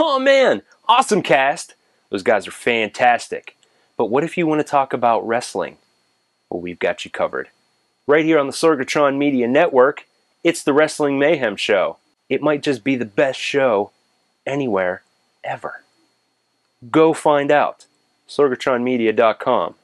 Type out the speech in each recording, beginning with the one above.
Oh man, awesome cast. Those guys are fantastic. But what if you want to talk about wrestling? Well, we've got you covered. Right here on the Sorgatron Media Network, it's the Wrestling Mayhem Show. It might just be the best show anywhere, ever. Go find out. SorgatronMedia.com.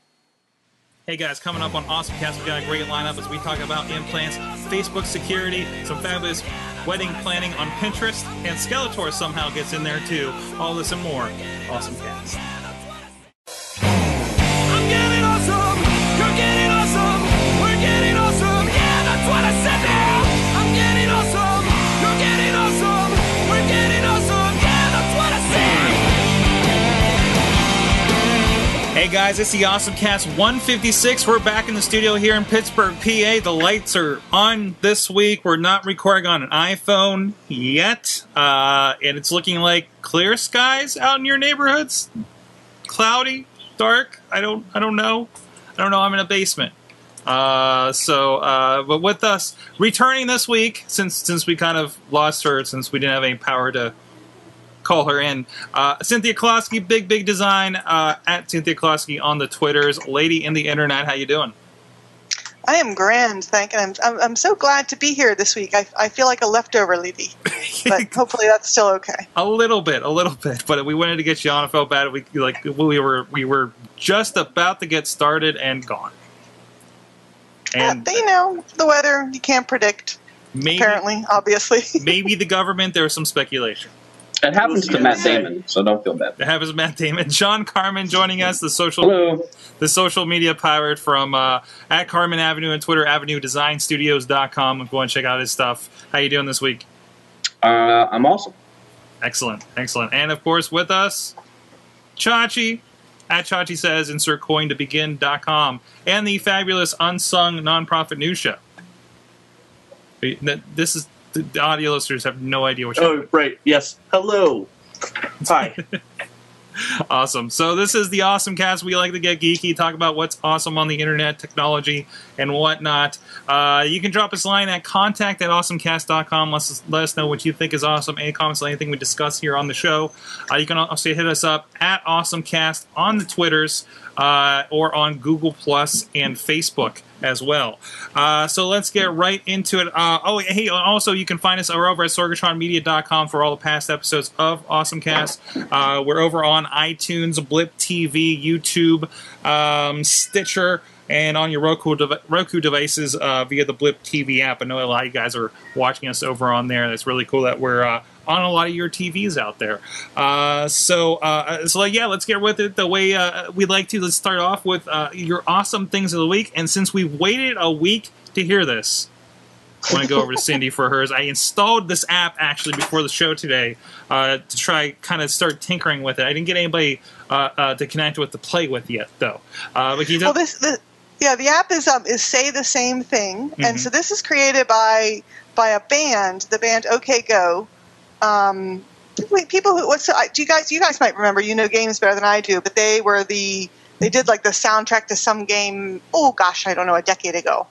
Hey guys, coming up on Awesome Cast, we've got a great lineup as we talk about implants, Facebook security, some fabulous wedding planning on Pinterest, and Skeletor somehow gets in there too. All this and more. Awesome Cast. Hey guys, it's the Awesome Cast 156. We're back in the studio here in Pittsburgh, PA. The lights are on this week. We're not recording on an iPhone yet, uh, and it's looking like clear skies out in your neighborhoods. Cloudy, dark. I don't. I don't know. I don't know. I'm in a basement. Uh, so, uh, but with us returning this week, since since we kind of lost her, since we didn't have any power to call her in. Uh, Cynthia Closkey, Big Big Design, uh, at Cynthia Closkey on the Twitters. Lady in the Internet, how you doing? I am grand, thank you. I'm, I'm, I'm so glad to be here this week. I, I feel like a leftover lady, but hopefully that's still okay. A little bit, a little bit, but we wanted to get you on. I felt bad. We like we were we were just about to get started and gone. And but, you know, the weather you can't predict. maybe Apparently, obviously. maybe the government. There was some speculation. It happens to Matt Damon, so don't feel bad. That happens, to Matt Damon, John Carmen joining us, the social Hello. the social media pirate from uh, at Carmen Avenue and Twitter Avenue Design Studios.com. Go and check out his stuff. How you doing this week? Uh, I'm awesome. Excellent, excellent. And of course, with us, Chachi at Chachi says insert coin to begin.com and the fabulous unsung nonprofit news show. This is the audio listeners have no idea what you're Oh, right. Yes. Hello. Hi. Awesome. So this is the Awesome Cast. We like to get geeky, talk about what's awesome on the internet, technology, and whatnot. Uh, you can drop us a line at contact at awesomecast.com. Let us, let us know what you think is awesome. Any comments on anything we discuss here on the show. Uh, you can also hit us up at awesomecast on the Twitters uh, or on Google Plus and Facebook as well. Uh, so let's get right into it. Uh, oh, hey, also you can find us over at sorgatronmedia.com for all the past episodes of AwesomeCast. Uh, we're over on iTunes, Blip TV, YouTube, um, Stitcher, and on your Roku, dev- Roku devices uh, via the Blip TV app. I know a lot of you guys are watching us over on there. That's really cool that we're uh, on a lot of your TVs out there. Uh, so, uh, so yeah, let's get with it the way uh, we like to. Let's start off with uh, your awesome things of the week. And since we've waited a week to hear this, I want to go over to Cindy for hers. I installed this app actually before the show today uh, to try kind of start tinkering with it. I didn't get anybody uh, uh, to connect with to play with yet, though. Uh, but you well, this, the, yeah, the app is um, is say the same thing, Mhm. and so this is created by by a band, the band OK Go. Um, wait, people who what's do you guys you guys might remember? You know games better than I do, but they were the they did like the soundtrack to some game. Oh gosh, I don't know, a decade ago.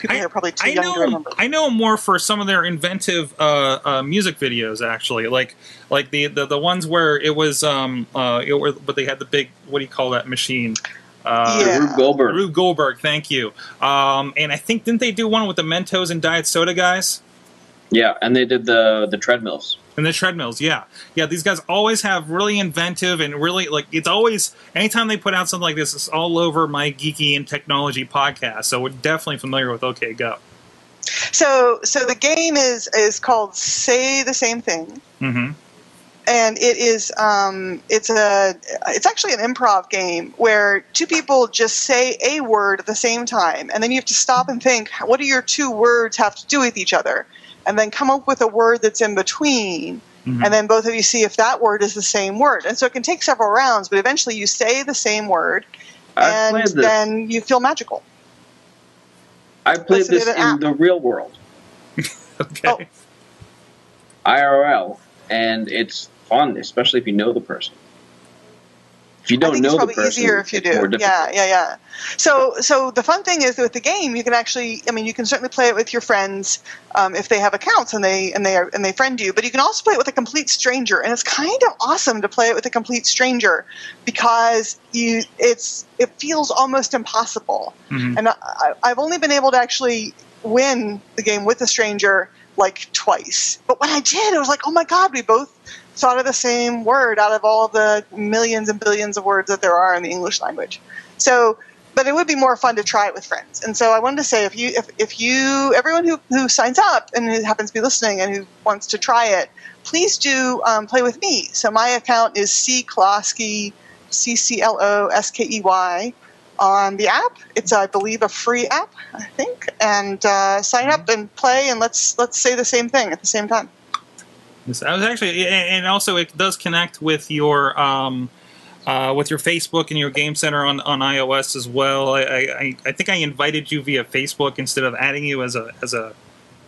People I- here are probably too I young know to 'em- remember. I know 'em more for some of their inventive uh, uh, music videos, actually, like like the, the, the ones where it was um uh it were, but they had the big what do you call that machine? Uh, Yeah. Rube Goldberg. Rube Goldberg, thank you. Um, and I think didn't they do one with the Mentos and Diet Soda guys? Yeah, and they did the the treadmills. And the treadmills, yeah, yeah. These guys always have really inventive and really like it's always anytime they put out something like this, it's all over my geeky and technology podcast. So we're definitely familiar with OK Go. So so the game is is called Say the Same Thing. hmm and it is um, it's a it's actually an improv game where two people just say a word at the same time and then you have to stop and think what do your two words have to do with each other and then come up with a word that's in between Mhm. and then both of you see if that word is the same word and so it can take several rounds but eventually you say the same word I and then you feel magical I played Let's this in app. the real world, Okay. Oh. IRL, and it's fun, especially if you know the person. If you I don't think know it's probably the person, easier if you do. Yeah, yeah, yeah. So, so the fun thing is that with the game, you can actually, I mean, you can certainly play it with your friends um, if they have accounts and they and they are, and they friend you. But you can also play it with a complete stranger, and it's kind of awesome to play it with a complete stranger because you, it's it feels almost impossible. Mhm. And I, I've only been able to actually win the game with a stranger like twice. But when I did, it was like, oh my god, we both thought of the same word out of all of the millions and billions of words that there are in the English language. So, but it would be more fun to try it with friends. And so I wanted to say, if you, if, if you, everyone who, who signs up and who happens to be listening and who wants to try it, please do um, play with me. So my account is C Closkey, C C L O S K E Y, on the app. It's, I believe, a free app, I think. And uh, sign up and play, and let's let's say the same thing at the same time. Yes, I was actually, and also it does connect with your um, uh, with your Facebook and your Game Center on, on iOS as well. I, I, I think I invited you via Facebook instead of adding you as a as a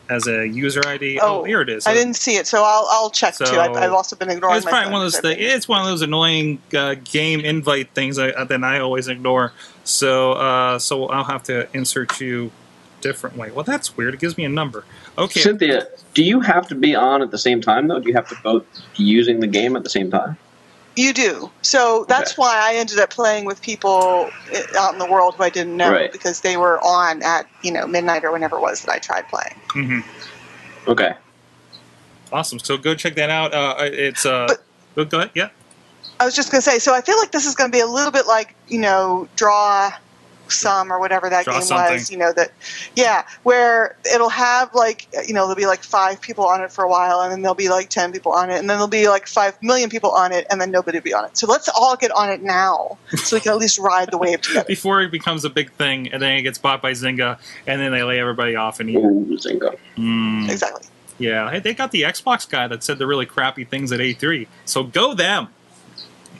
as a user ID. Oh, here it is. I didn't see it, so I'll I'll check too. I've, I've also been ignoring. It's probably one of those. because I've Things, been- it's one of those annoying uh, game invite things I, that I always ignore. So uh, so I'll have to insert you different way. Well, that's weird. It gives me a number. Okay. Cynthia, do you have to be on at the same time though? Do you have to both be using the game at the same time? You do. So that's Okay. why I ended up playing with people out in the world who I didn't know Right. because they were on at you know midnight or whenever it was that I tried playing. hmm Okay. Awesome. So go check that out. Uh, it's uh. But- go- go ahead. Yeah. I was just going to say, so I feel like this is going to be a little bit like you know draw some or whatever that Draw game something. was. You know that, yeah, where it'll have like you know there'll be like five people on it for a while, and then there'll be like ten people on it, and then there'll be like five million people on it, and then nobody will be on it. So let's all get on it now, so we can at least ride the wave together. Before it becomes a big thing, and then it gets bought by Zynga, and then they lay everybody off and eat. Ooh, Zynga. Mm, Exactly. yeah, hey, they got the Xbox guy that said the really crappy things at E3. So go them.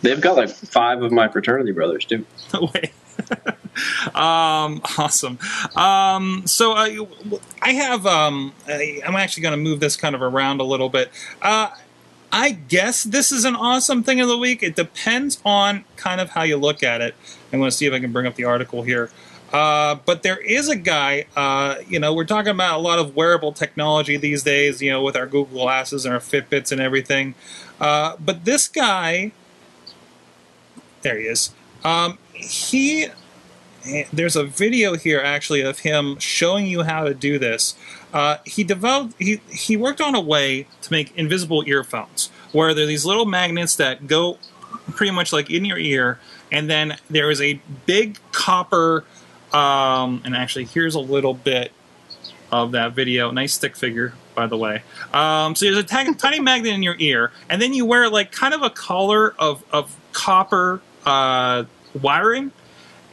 They've got like five of my fraternity brothers too. No way. um, awesome. Um, so uh, I have. Um, I, I'm actually going to move this kind of around a little bit. Uh, I guess this is an awesome thing of the week. It depends on kind of how you look at it. I'm going to see if I can bring up the article here. Uh, but there is a guy, uh, you know, we're talking about a lot of wearable technology these days, you know, with our Google Glasses and our Fitbits and everything. Uh, but this guy, there he is. Um, he there's a video here actually of him showing you how to do this. Uh, he developed he he worked on a way to make invisible earphones where there are these little magnets that go pretty much like in your ear, and then there is a big copper. Um, and actually, here's a little bit of that video. Nice stick figure, by the way. Um, so there's a tiny magnet in your ear, and then you wear like kind of a collar of of copper uh, wiring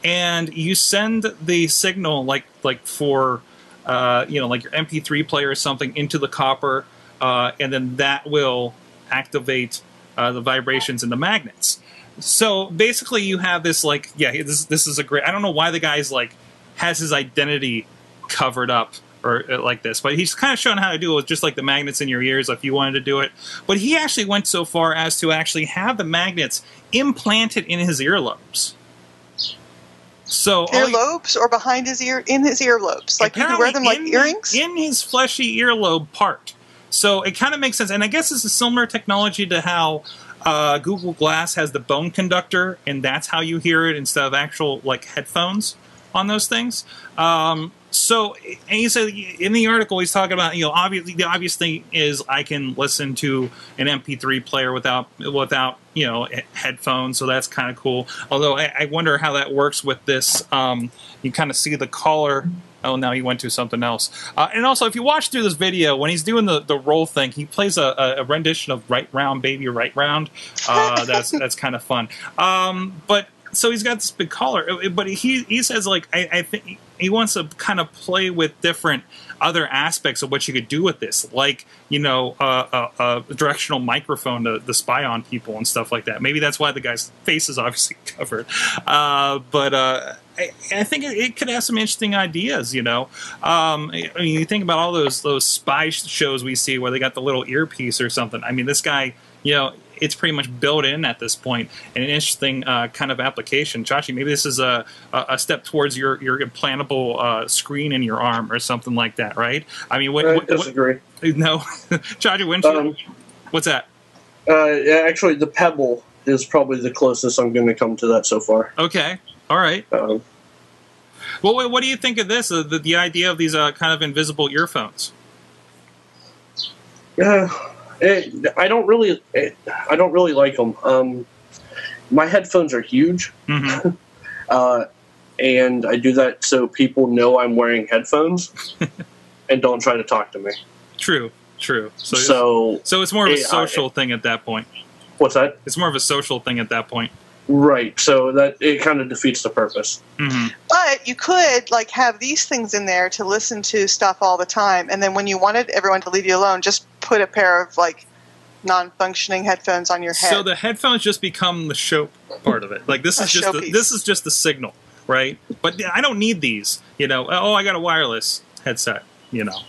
and you send the signal like like for uh, you know like your MP3 player or something into the copper, uh, and then that will activate uh, the vibrations in the magnets. So basically, you have this like yeah this this is a great. I don't know why the guy's like has his identity covered up or uh, like this, but he's kind of showing how to do it with just like the magnets in your ears if you wanted to do it. But he actually went so far as to actually have the magnets implanted in his earlobes. So you- Earlobes or behind his ear, in his earlobes, like you can wear them like in, earrings. in his fleshy earlobe part. So it kind of makes sense, and I guess it's a similar technology to how uh, Google Glass has the bone conductor, and that's how you hear it instead of actual like headphones on those things. Um, so, and he said in the article he's talking about you know obviously the obvious thing is I can listen to an MP3 player without without you know headphones, so that's kind of cool. Although I, I wonder how that works with this. Um, you kind of see the collar. Oh, now he went to something else. Uh, and also, if you watch through this video, when he's doing the, the roll thing, he plays a, a, a rendition of "Right Round, Baby, Right Round." Uh, that's that's kind of fun. Um, but so he's got this big collar, uh, but he he says like I, I think he wants to kind of play with different other aspects of what you could do with this, like you know uh, a, a directional microphone to, to spy on people and stuff like that. Maybe that's why the guy's face is obviously covered, uh, but. Uh, I, think it, it could have some interesting ideas. You know, um, I mean, you think about all those those spy shows we see where they got the little earpiece or something. I mean, this guy, you know, it's pretty much built in at this point, and an interesting uh, kind of application. Chachi, maybe this is a, a step towards your your implantable uh, screen in your arm or something like that, right? I mean, what, I what, what disagree. no, Chachi, when Um, what's that? uh, actually, the Pebble is probably the closest I'm going to come to that so far. Okay, all right. Um, Well, what, what do you think of this? Uh, the, the idea of these uh, kind of invisible earphones. Yeah, it, I don't really, it, I don't really like them. Um, my headphones are huge, hmm uh, and I do that so people know I'm wearing headphones and don't try to talk to me. True, true. So, So, so it's more of a it- I- social thing at that point. what's that? It's more of a social thing at that point. Right. So that it kind of defeats the purpose. hmm But you could like have these things in there to listen to stuff all the time, and then when you wanted everyone to leave you alone, just put a pair of like non-functioning headphones on your head. So the headphones just become the show part of it. Like this is just the, this is just the signal, right? But I don't need these. You know, oh, I got a wireless headset. You know,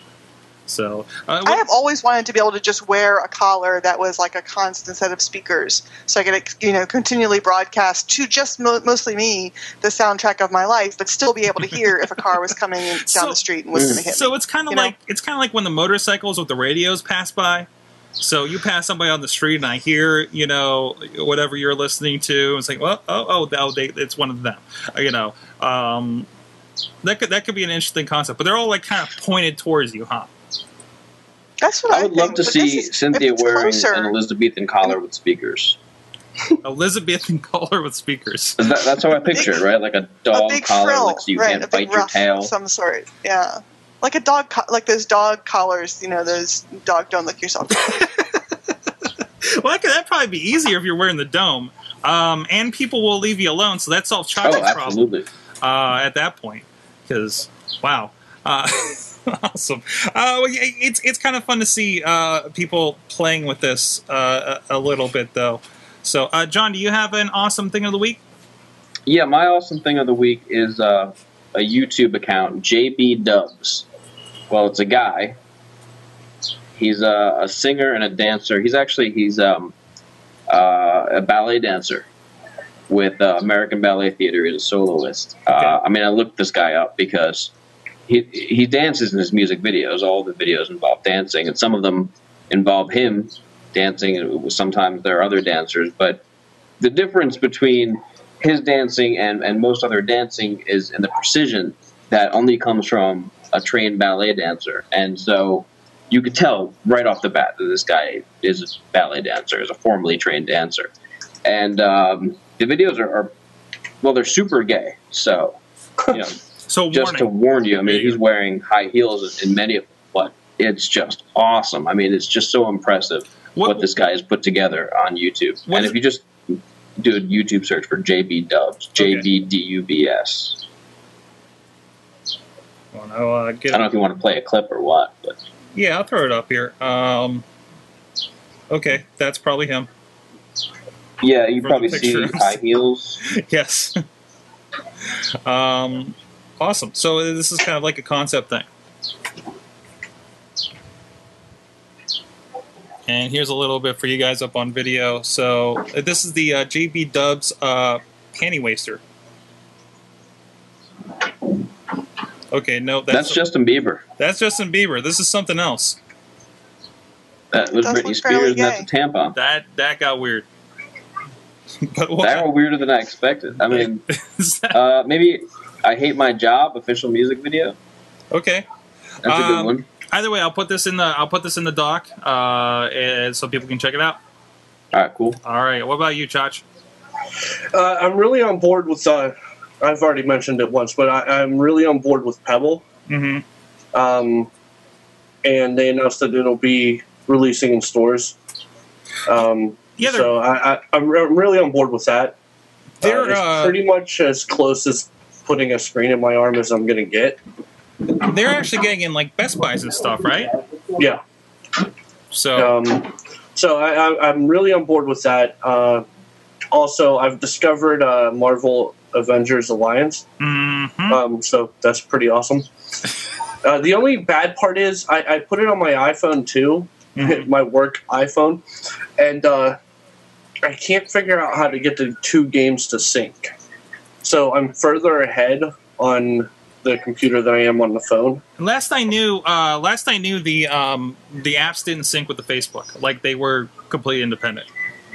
so uh, I have always wanted to be able to just wear a collar that was like a constant set of speakers, so I could, you know, continually broadcast to just mo- mostly me the soundtrack of my life, but still be able to hear if a car was coming down So- the street and was going to hit So me. it's kind of you know? like it's kind of like when the motorcycles with the radios pass by. So you pass somebody on the street and I hear, you know, whatever you're listening to, and it's like, well, oh, oh, oh they, it's one of them, Uh, you know. Um, that could that could be an interesting concept, but they're all like kind of pointed towards you, huh? That's what I, I would think, love to see is- Cynthia wearing closer- an Elizabethan collar with speakers. Elizabethan collar with speakers. That, that's how I picture it, right? Like a a dog big collar, frill, like so you right? can't a big bite your tail. some sort. Yeah, like a dog, co- like those dog collars. You know, those dog don't lick yourself. Well, that could that'd probably be easier if you're wearing the dome, um, and people will leave you alone. So that solves Oh, Chachi's problem. absolutely. uh, at that point because wow uh, awesome uh, well, it's it's kind of fun to see uh, people playing with this uh, a, a little bit though so uh, john do you have an awesome thing of the week Yeah, my awesome thing of the week is uh, a YouTube account, JB Dubs. Well, it's a guy. He's a, a singer and a dancer. He's actually he's um, uh, a ballet dancer with uh, American Ballet Theater. He's a soloist. Uh, Okay. I mean, I looked this guy up because he he dances in his music videos. All the videos involve dancing, and some of them involve him dancing. And sometimes there are other dancers, but the difference between his dancing and, and most other dancing is in the precision that only comes from a trained ballet dancer. And so you could tell right off the bat that this guy is a ballet dancer, is a formally trained dancer. And um, the videos are, are, well, they're super gay. So, you know, so just to warn you, I mean, he's wearing high heels in many of them, but it's just awesome. I mean, it's just so impressive What- what, this guy has put together on YouTube. And if you just do a YouTube search for JB Dubs, Okay. J B D U B S. Well, no, uh, I don't know if you want to play a clip or what, but yeah i'll throw it up here um, okay that's probably him yeah, you From probably see high heels. yes um, awesome so this is kind of like a concept thing and here's a little bit for you guys up on video so uh, this is the uh, jb dubs uh, panty waster okay no that's, That's Justin Bieber. that's justin bieber this is something else That was Britney Spears, and that's a tampon. that that got weird but That what were weirder than I expected. I mean, that? uh, maybe I hate my job official music video. okay That's a Um, good one. Either way, I'll put this in the I'll put this in the doc, uh, and so people can check it out. All right, cool. All right. What about you, Chach? Uh, I'm really on board with. Uh, I've already mentioned it once, but I, I'm really on board with Pebble. Mm-hmm. Um, and they announced that it'll be releasing in stores. Um, Yeah, so I, I, I'm re- I'm really on board with that. they're uh, it's uh, pretty much as close as putting a screen in my arm as I'm going to get. they're actually getting in like Best Buys and stuff, right? Yeah. So Um, so I, I, I'm really on board with that. Uh, also, I've discovered uh, Marvel Avengers Alliance. mhm. Um, so that's pretty awesome. Uh, the only bad part is I, I put it on my iPhone too, Mhm. my work iPhone, and uh, I can't figure out how to get the two games to sync. So I'm further ahead on the computer than I am on the phone. Last I knew, uh, last I knew, the um, the apps didn't sync with the Facebook. Like they were completely independent.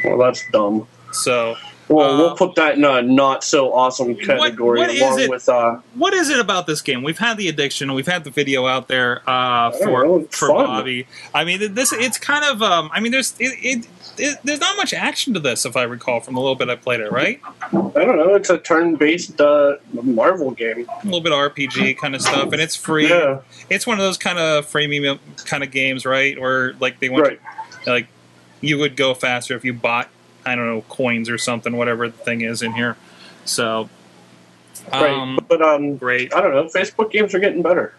Well, that's dumb. So, Well, Uh, we'll put that in a not so awesome category what is along it- with uh, what is it about this game? We've had the addiction. We've had the video out there uh, for know, for fun. Bobby. I mean, this it's kind of. Um, I mean, there's it, it, it, there's not much action to this, if I recall from the little bit I played it. Right, I don't know. It's a turn-based uh, Marvel game. a little bit of RPG kind of stuff, and it's free. Yeah, It's one of those kind of freemium kind of games, right? Where like they want right. like you would go faster if you bought I don't know coins or something, whatever the thing is in here. So, Right. um, but um, great, I don't know. Facebook games are getting better.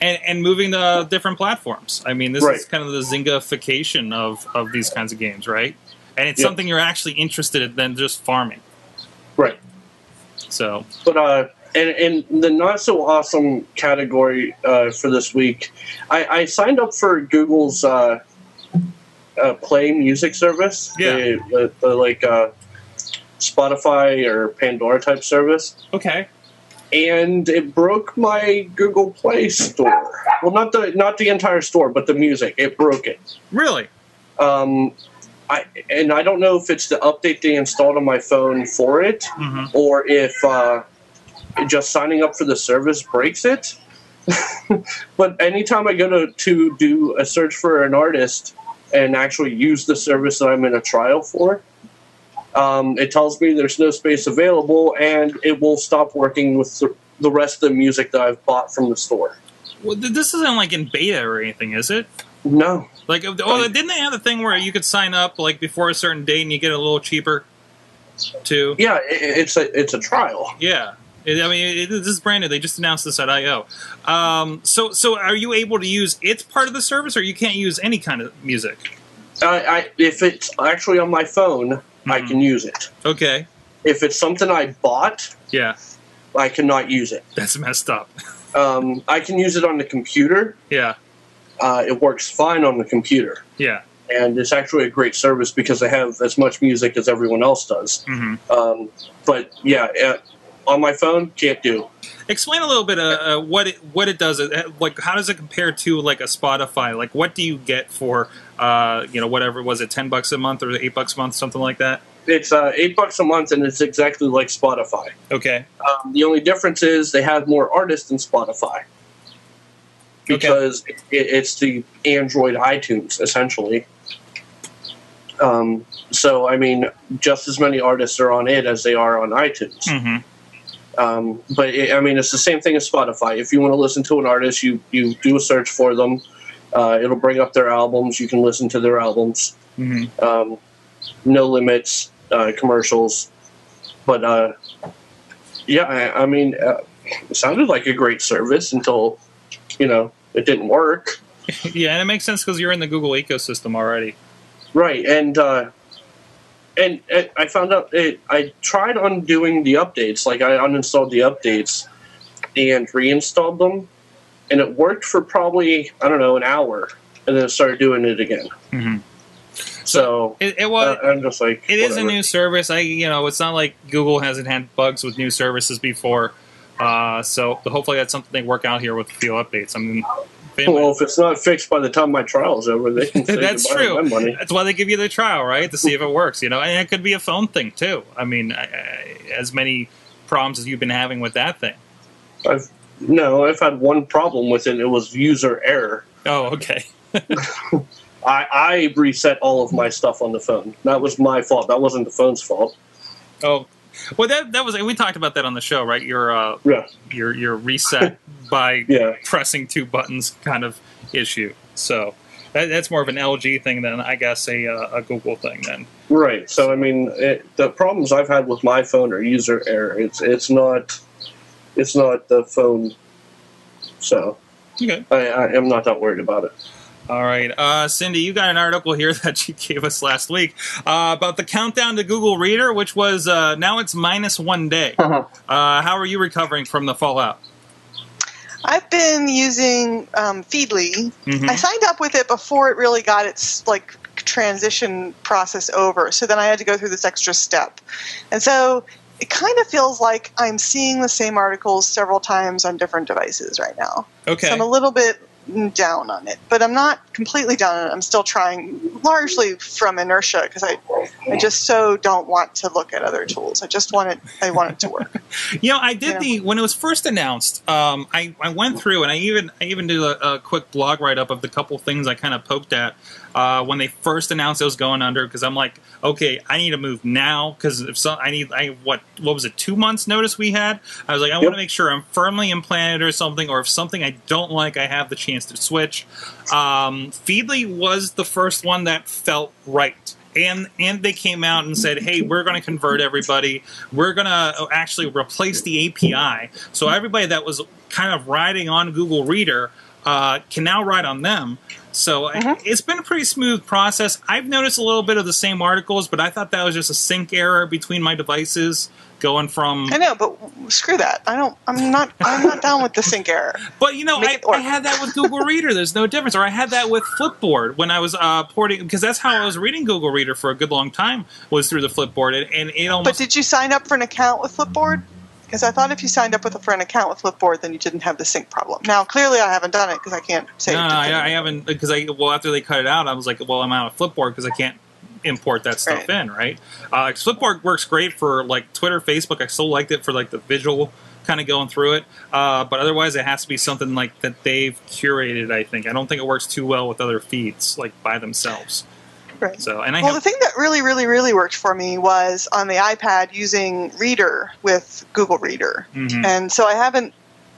and and moving to different platforms. I mean, this Right. is kind of the zingification of of these kinds of games, right? And it's Yeah. something you're actually interested in than just farming. Right. So, But uh, and in the not so awesome category uh, for this week, I, I signed up for Google's uh, uh, Play Music service. Yeah. the, the, the like uh, Spotify or Pandora type service, okay, and it broke my Google Play store. Well, not the not the entire store, but the music. It broke it. really, Um, I and I don't know if it's the update they installed on my phone for it, hmm or if uh, just signing up for the service breaks it. but anytime I go to, to do a search for an artist and actually use the service that I'm in a trial for, um, it tells me there's no space available and it will stop working with the, rest of the music that I've bought from the store. well, this isn't like in beta or anything, is it? No. Like, oh, didn't they have the thing where you could sign up like before a certain date and you get it a little cheaper, too? Yeah, it's a it's a trial. Yeah. It- I mean, it, this is brand new. They just announced this at I/O. Um, so, so are you able to use its part of the service, or you can't use any kind of music? I, I, if it's actually on my phone, I Mhm. can use it. Okay. If it's something I bought, Yeah, I cannot use it. that's messed up. Um, I can use it on the computer. Yeah, Uh, it works fine on the computer, yeah. and it's actually a great service because they have as much music as everyone else does. hmm Um, but yeah, uh, on my phone, can't do. Explain a little bit uh, uh, what it what it does. Uh, Like, how does it compare to like a Spotify? Like, what do you get for uh, you know whatever was it, ten bucks a month or eight bucks a month, something like that? It's uh, eight bucks a month, and it's exactly like Spotify. Okay. Um, the only difference is they have more artists than Spotify because it, it's the Android iTunes essentially. Um, so I mean, just as many artists are on it as they are on iTunes. hmm Um, but it, I mean, it's the same thing as Spotify. If you want to listen to an artist, you you do a search for them. Uh, it'll bring up their albums. You can listen to their albums. hmm Um, no limits, uh, commercials. But uh, yeah, I, I mean, uh, it sounded like a great service until you know it didn't work. Yeah, and it makes sense because you're in the Google ecosystem already. Right, and uh, and I found out it, I tried undoing the updates. Like I uninstalled the updates and reinstalled them, and it worked for probably I don't know an hour, and then it started doing it again. hmm So It, it was. uh, I'm just like It is a new service. I, you know, it's not like Google hasn't had bugs with new services before. Uh, so hopefully that's something they work out here with a few updates. I mean, Well, if it's not fixed by the time my trial's over, they can That's true. my money. that's why they give you the trial, right, to see if it works. You know, and it could be a phone thing too. I mean, I- I- as many problems as you've been having with that thing. I've no, I've had one problem with it. It was user error. Oh, okay. I, I reset all of my stuff on the phone. That was my fault. That wasn't the phone's fault. Oh, well, that that was we talked about that on the show, right? Your uh, Yeah, your your reset by yeah. pressing two buttons kind of issue. So that, that's more of an LG thing than I guess a uh, a Google thing. Then Right. So I mean, it, the problems I've had with my phone are user error. It's it's not it's not the phone. So okay. I, I am not that worried about it. All right, uh, Cindy, you got an article here that you gave us last week uh, about the countdown to Google Reader, which was uh, now it's minus one day. Uh, how are you recovering from the fallout? I've been using um, Feedly. Mhm. I signed up with it before it really got its like transition process over. So then I had to go through this extra step. And so it kind of feels like I'm seeing the same articles several times on different devices right now. Okay. So I'm a little bit down on it, but I'm not completely down on it. I'm still trying, largely from inertia, because I, I just so don't want to look at other tools. I just want it. I want it to work. You know, I did Yeah. the when it was first announced. Um, I, I went through and I even I even did a, a quick blog write up of the couple things I kind of poked at uh, when they first announced it was going under because I'm like, okay, I need to move now because if so, I need I what what was it two months notice we had? I was like, I want to make sure I'm firmly implanted or something, or if something I don't like, I have the chance to switch. Um, Feedly was the first one that felt right. And and they came out and said, "Hey, we're going to convert everybody. We're going to actually replace the API. So everybody that was kind of riding on Google Reader uh, can now ride on them." So it- it's been a pretty smooth process. I've noticed a little bit of the same articles, but I thought that was just a sync error between my devices going from I know, but screw that. I don't. I'm not. I'm not down with the sync error. But you know, I. I had that with Google Reader. There's no difference. Or I had that with Flipboard when I was uh, porting because that's how I was reading Google Reader for a good long time was through the Flipboard, and, and it But did you sign up for an account with Flipboard? Because I thought if you signed up with for an account with Flipboard, then you didn't have the sync problem. Now, clearly, I haven't done it because I can't say. no, it I, I haven't because I well after they cut it out, I was like, well, I'm out of Flipboard because I can't import that stuff Right. in, right? Uh, Flipboard works great for like Twitter, Facebook. I still liked it for like the visual kind of going through it, uh, but otherwise, it has to be something like that they've curated. I think I don't think it works too well with other feeds like by themselves. Right. So, and I Well, have the thing that really, really, really worked for me was on the iPad using Reeder with Google Reader. Mhm. And so I haven't,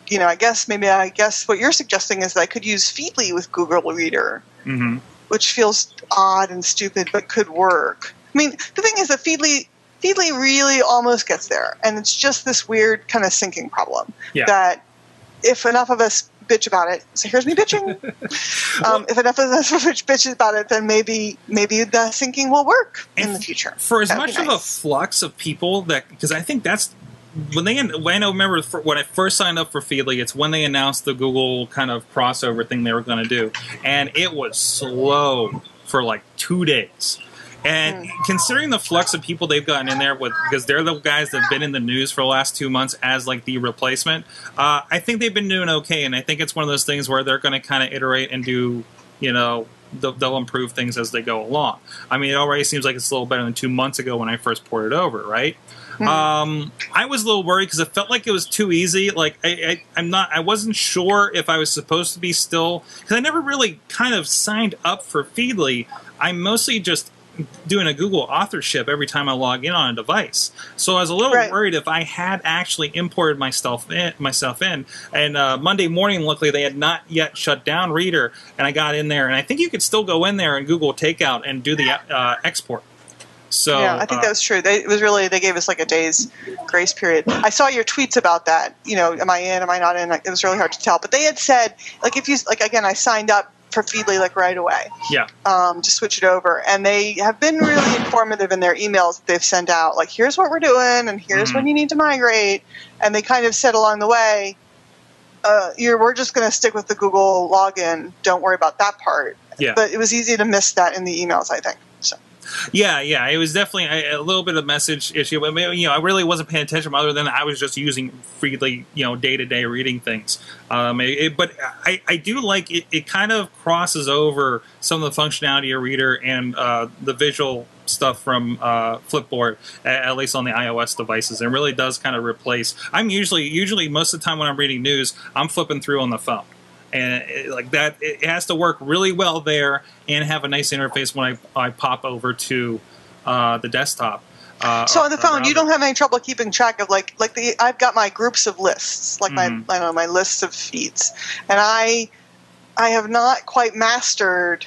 you know, I guess maybe I guess what you're suggesting is that I could use Feedly with Google Reader, Mhm. Which feels odd and stupid, but could work. I mean, the thing is that Feedly, Feedly really almost gets there, and it's just this weird kind of syncing problem Yeah. that if enough of us bitch about it, so here's me bitching. um, if enough of us bitch about it, then maybe maybe the syncing will work in the future. for as That'd much of a flux of people that because I think that's when they when I remember when I first signed up for Feedly, it's when they announced the Google kind of crossover thing they were going to do, and it was slow for like two days. And Hmm. considering the flux of people they've gotten in there with, because they're the guys that've been in the news for the last two months as like the replacement, uh, I think they've been doing okay. And I think it's one of those things where they're going to kind of iterate and do, you know, they'll, they'll improve things as they go along. I mean, it already seems like it's a little better than two months ago when I first ported over, right? Um, I was a little worried because it felt like it was too easy. Like I, I, I'm not, I wasn't sure if I was supposed to be still because I never really kind of signed up for Feedly. I'm mostly just doing a Google authorship every time I log in on a device. So I was a little Right. worried if I had actually imported myself in, myself in. And uh, Monday morning, luckily, they had not yet shut down Reader, and I got in there. And I think you could still go in there and Google Takeout and do the uh, export. So yeah, I think uh, that was true. They, it was really they gave us like a day's grace period. I saw your tweets about that. You know, am I in? Am I not in? It was really hard to tell. But they had said like if you like again, I signed up for Feedly like right away yeah. um, to switch it over, and they have been really informative in their emails that they've sent out. Like here's what we're doing, and here's Mhm. when you need to migrate. And they kind of said along the way, uh, you're, we're just going to stick with the Google login. Don't worry about that part. Yeah. But it was easy to miss that in the emails. I think. Yeah, yeah, it was definitely a, a little bit of a message issue, but you know, I really wasn't paying attention other than I was just using Feedly, you know, day to day reading things. Um, it, it- but I, I do like it. It kind of crosses over some of the functionality of Reader and uh, the visual stuff from uh, Flipboard, at, least on the iOS devices. It really does kind of replace. I'm usually, usually most of the time when I'm reading news, I'm flipping through on the phone and it, like that it has to work really well there and have a nice interface when i, I pop over to uh, the desktop uh, So on the phone, you don't have any trouble keeping track of like like the I've got my groups of lists, like Mhm. my I don't know my lists of feeds, and I I have not quite mastered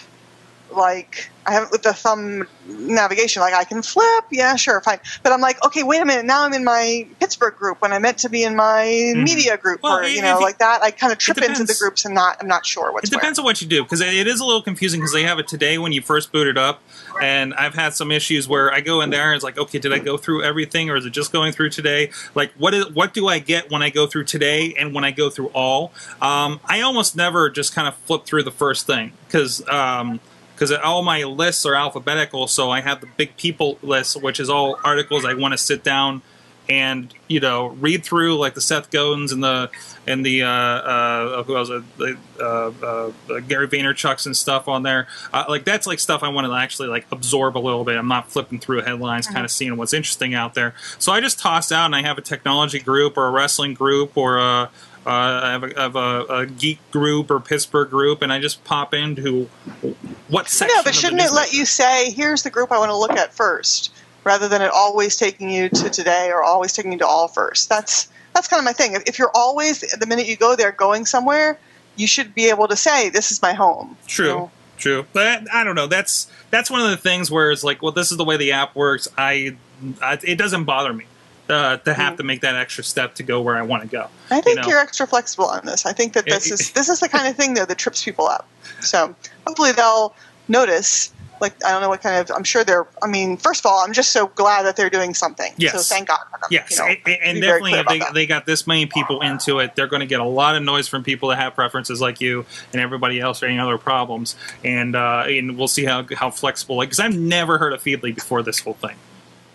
like I haven't with the thumb navigation. Like I can flip, yeah, sure, fine. But I'm like, okay, wait a minute. Now I'm in my Pittsburgh group when I meant to be in my media group, Mm-hmm. Well, or you know, like that. I kind of trip into the groups and not I'm not sure what's it depends on what you do because it, it is a little confusing because they have it today when you first boot it up and i've had some issues where i go in there and it's like okay did i go through everything or is it just going through today like what is what do i get when i go through today and when i go through all um, i almost never just kind of flip through the first thing because um, because all my lists are alphabetical. So I have the big people list, which is all articles I want to sit down and you know read through, like the Seth Godins and the and the uh, uh, who else, uh, the, uh, uh, uh, Gary Vaynerchuk's and stuff on there. Uh, like that's like stuff I want to actually like absorb a little bit. I'm not flipping through headlines, kind of seeing what's interesting out there. So I just toss out, and I have a technology group or a wrestling group or a uh, I have, a, I have a, a geek group or Pittsburgh group, and I just pop into what section. No, but shouldn't it let you say, here's the group I want to look at first, rather than it always taking you to today or always taking you to all first? That's that's kind of my thing. If, if you're always the minute you go there going somewhere, you should be able to say, this is my home. True. You know? True, but I don't know. That's that's one of the things where it's like, well, this is the way the app works. I, I it doesn't bother me uh, to have Mm. to make that extra step to go where I want to go. I think you are extra flexible on this. I think that this is this is the kind of thing though that trips people up. So hopefully they'll notice. Like I don't know what kind of. I'm sure they're. I mean, first of all, I'm just so glad that they're doing something. Yes. So thank God. for them, Yes, you know. and, and definitely if they, they got this many people into it, they're going to get a lot of noise from people that have preferences like you and everybody else or any other problems. And uh, and we'll see how how flexible. Like, because I've never heard of Feedly before this whole thing.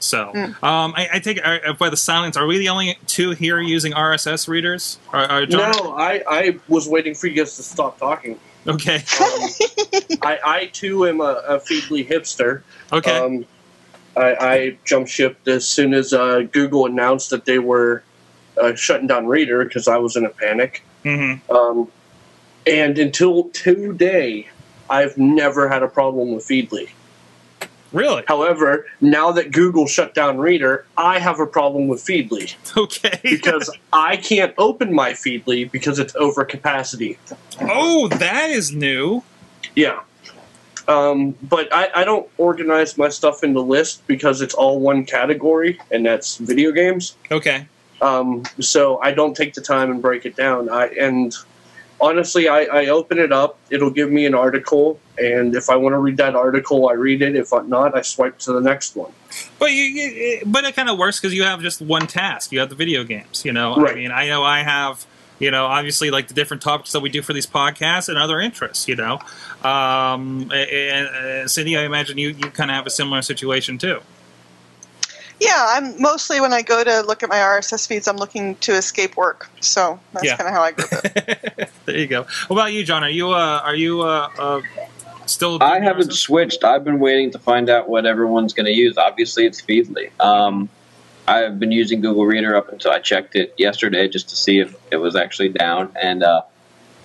So Hmm. um, I, I take uh, by the silence. Are we the only two here using RSS readers? Are, are John? No, I, I was waiting for you guys to stop talking. Okay. Um, I, I too am a, a Feedly hipster. Okay. Um, I, I jumped ship as soon as uh, Google announced that they were uh, shutting down Reader because I was in a panic. hmm Um, and until today, I've never had a problem with Feedly. Really? However, now that Google shut down Reader, I have a problem with Feedly Okay. because I can't open my Feedly because it's over capacity. oh, that is new. Yeah. Um, but I, I don't organize my stuff into lists because it's all one category, and that's video games. Okay. Um, so I don't take the time and break it down. I and honestly, I, I open it up. It'll give me an article, and if I want to read that article, I read it. If not, I swipe to the next one. But you, you, but it kind of works because you have just one task. You have the video games. You know, I mean, I know I have. You know, obviously, like the different topics that we do for these podcasts and other interests. You know, um, and, and Cindy, I imagine you you kind of have a similar situation too. Yeah, I'm mostly when I go to look at my RSS feeds, I'm looking to escape work. So that's Yeah. kind of how I group it. there you go. What about you, John? Are you uh, are you uh, uh, still? I haven't RSS? switched. I've been waiting to find out what everyone's going to use. Obviously, it's Feedly. Um, I've been using Google Reader up until I checked it yesterday just to see if it was actually down. And uh,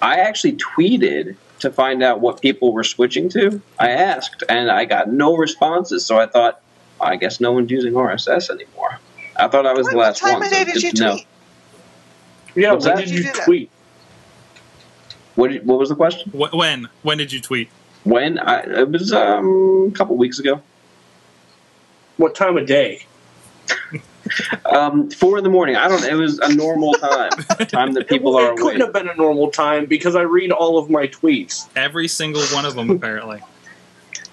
I actually tweeted to find out what people were switching to. I asked, and I got no responses. So I thought, I guess no one's using RSS anymore. I thought I was What, the what last time one. of so day it's did you good to know. tweet? Yeah, What's when that? did Did you you do that? tweet? What, did- what was the question? Wh- When when did you tweet? When? I, it was um, a couple weeks ago. What time of day? Um, four in the morning. I don't. It was a normal time, time that people it, are it couldn't have been a normal time because I read all of my tweets. Every single one of them, apparently.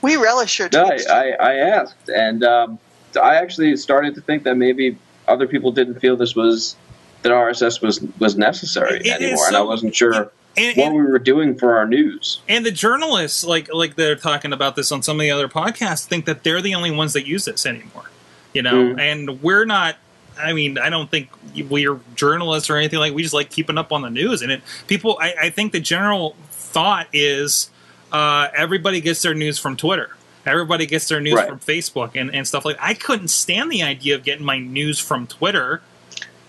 We relish your No, I. I, I asked, and um, I actually started to think that maybe other people didn't feel this was that RSS was was necessary It- it is anymore, and I wasn't sure And, what we were doing for our news. And the journalists, like like they're talking about this on some of the other podcasts, think that they're the only ones that use this anymore. You know, Mm. and we're not. I mean, I don't think we're journalists or anything like. We just like keeping up on the news, and it people. I, I think the general thought is uh, everybody gets their news from Twitter. Everybody gets their news Right. from Facebook and, and stuff like. I couldn't stand the idea of getting my news from Twitter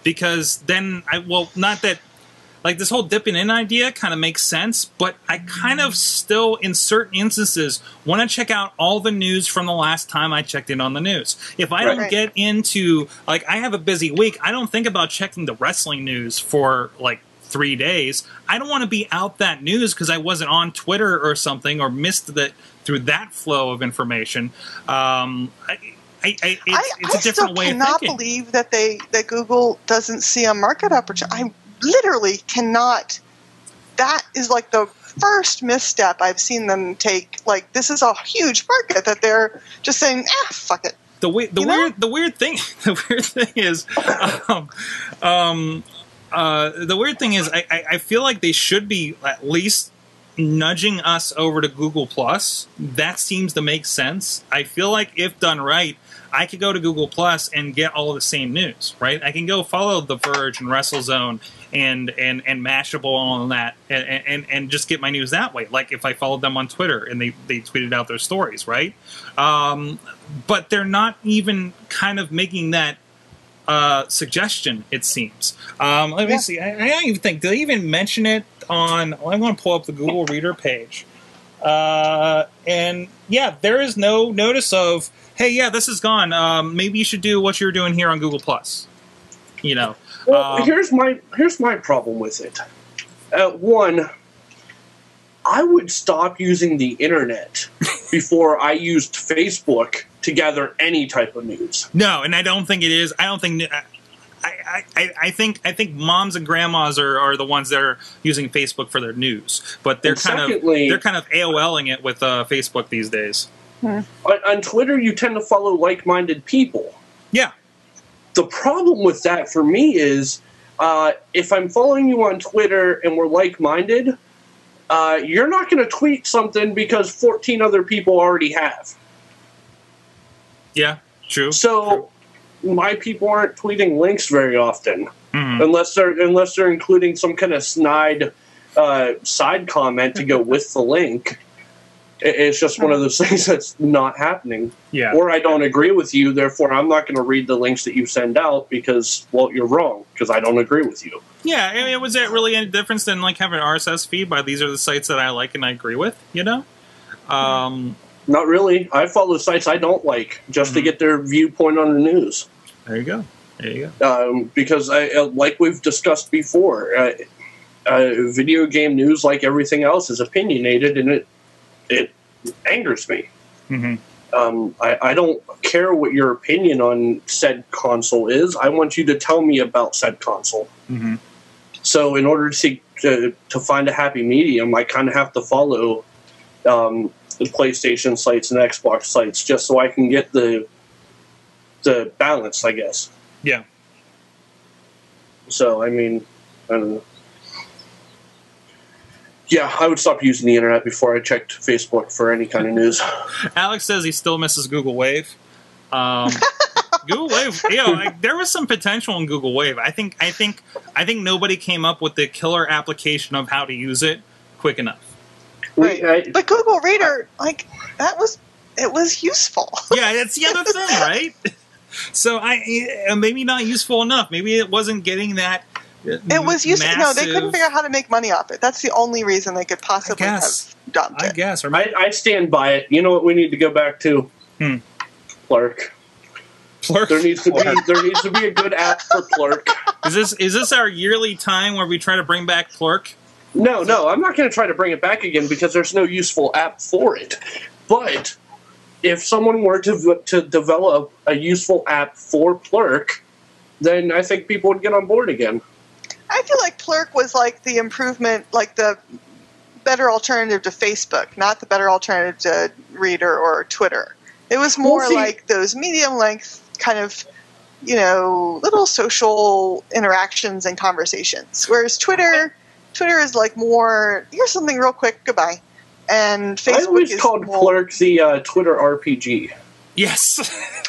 because then I well not that like this whole dipping in idea kind of makes sense, but I kind of still, in certain instances, want to check out all the news from the last time I checked in on the news. If I don't get into, like, I have a busy week, I don't think about checking the wrestling news for like three days. I don't want to be out that news because I wasn't on Twitter or something or missed that through that flow of information. Um, I, I, I, it's, I, it's a different still way cannot believe that they that Google doesn't see a market opportunity. I literally cannot. That is like the first misstep I've seen them take. Like this is a huge market that they're just saying, ah, fuck it. the we- the You know? weird the weird thing the weird thing is um, um uh the weird thing is I, I feel like they should be at least nudging us over to Google Plus, that seems to make sense. I feel like if done right, I could go to Google Plus and get all the same news, right? I can go follow The Verge and WrestleZone and and and Mashable and that, and, and and just get my news that way. Like if I followed them on Twitter and they they tweeted out their stories, right? Um, but they're not even kind of making that uh, suggestion. It seems. Um, let me Yeah. see. I, I don't even think. Did they even mention it on? well, I'm going to pull up the Google Reader page. Uh, and yeah, there is no notice of. Hey, yeah, this is gone. Um, maybe you should do what you're doing here on Google Plus. You know. Well, Um, here's my here's my problem with it. Uh, one, I would stop using the internet before I used Facebook to gather any type of news. No, and I don't think it is. I don't think. I, I, I, I think I think moms and grandmas are, are the ones that are using Facebook for their news, but they're And kind secondly- of they're kind of AOLing it with uh, Facebook these days. On, on Twitter, you tend to follow like-minded people. Yeah, The problem with that for me is uh, if I'm following you on Twitter and we're like-minded, uh, you're not going to tweet something because 14 other people already have. Yeah, true. So my people aren't tweeting links very often. Mhm. unless they're unless they're including some kind of snide uh, side comment to go with the link. It's just one of those things that's not happening. Yeah, Or I don't agree with you, therefore I'm not going to read the links that you send out because well you're wrong because I don't agree with you. yeah. I mean, was it really any difference than like having an RSS feed? By these are the sites that I like and I agree with. You know. Um, Not really. I follow sites I don't like just to Mhm. get their viewpoint on the news. there you go. There you go. um, because I, uh, like we've discussed before, uh, uh, video game news, like everything else, is opinionated, and it it angers me. hmm Um, I, I don't care what your opinion on said console is. I want you to tell me about said console. hmm So, in order to to, to find a happy medium, I kind of have to follow um, the PlayStation sites and Xbox sites just so I can get the the balance, I guess. Yeah. So, I mean, I don't know. Yeah, I would stop using the internet before I checked Facebook for any kind of news. Alex says he still misses Google Wave. Um, Google Wave, you know, like, there was some potential in Google Wave. I think, I think, I think nobody came up with the killer application of how to use it quick enough. Right. I- But Google Reader, like that was it was useful. Yeah, that's the other thing, right? So I uh, maybe not useful enough. Maybe it wasn't getting that. uh, It was useful. No, they couldn't figure out how to make money off it. That's the only reason they could possibly have guess. it. I guess, or I, I stand by it. You know what we need to go back to? Hmm. Plurk. Plurk. There needs to be there needs to be a good app for Plurk. Is this is this our yearly time where we try to bring back Plurk? No, no, I'm not going to try to bring it back again because there's no useful app for it. But if someone were to to develop a useful app for Plurk, then I think people would get on board again. I feel like Plurk was like the improvement, like the better alternative to Facebook, not the better alternative to Reader or Twitter. It was more Well, see- like those medium length kind of, you know, little social interactions and conversations. Whereas Twitter, Twitter is like more, here's something real quick, goodbye. And Facebook I always is called more, Plurk the uh, Twitter RPG. Yes.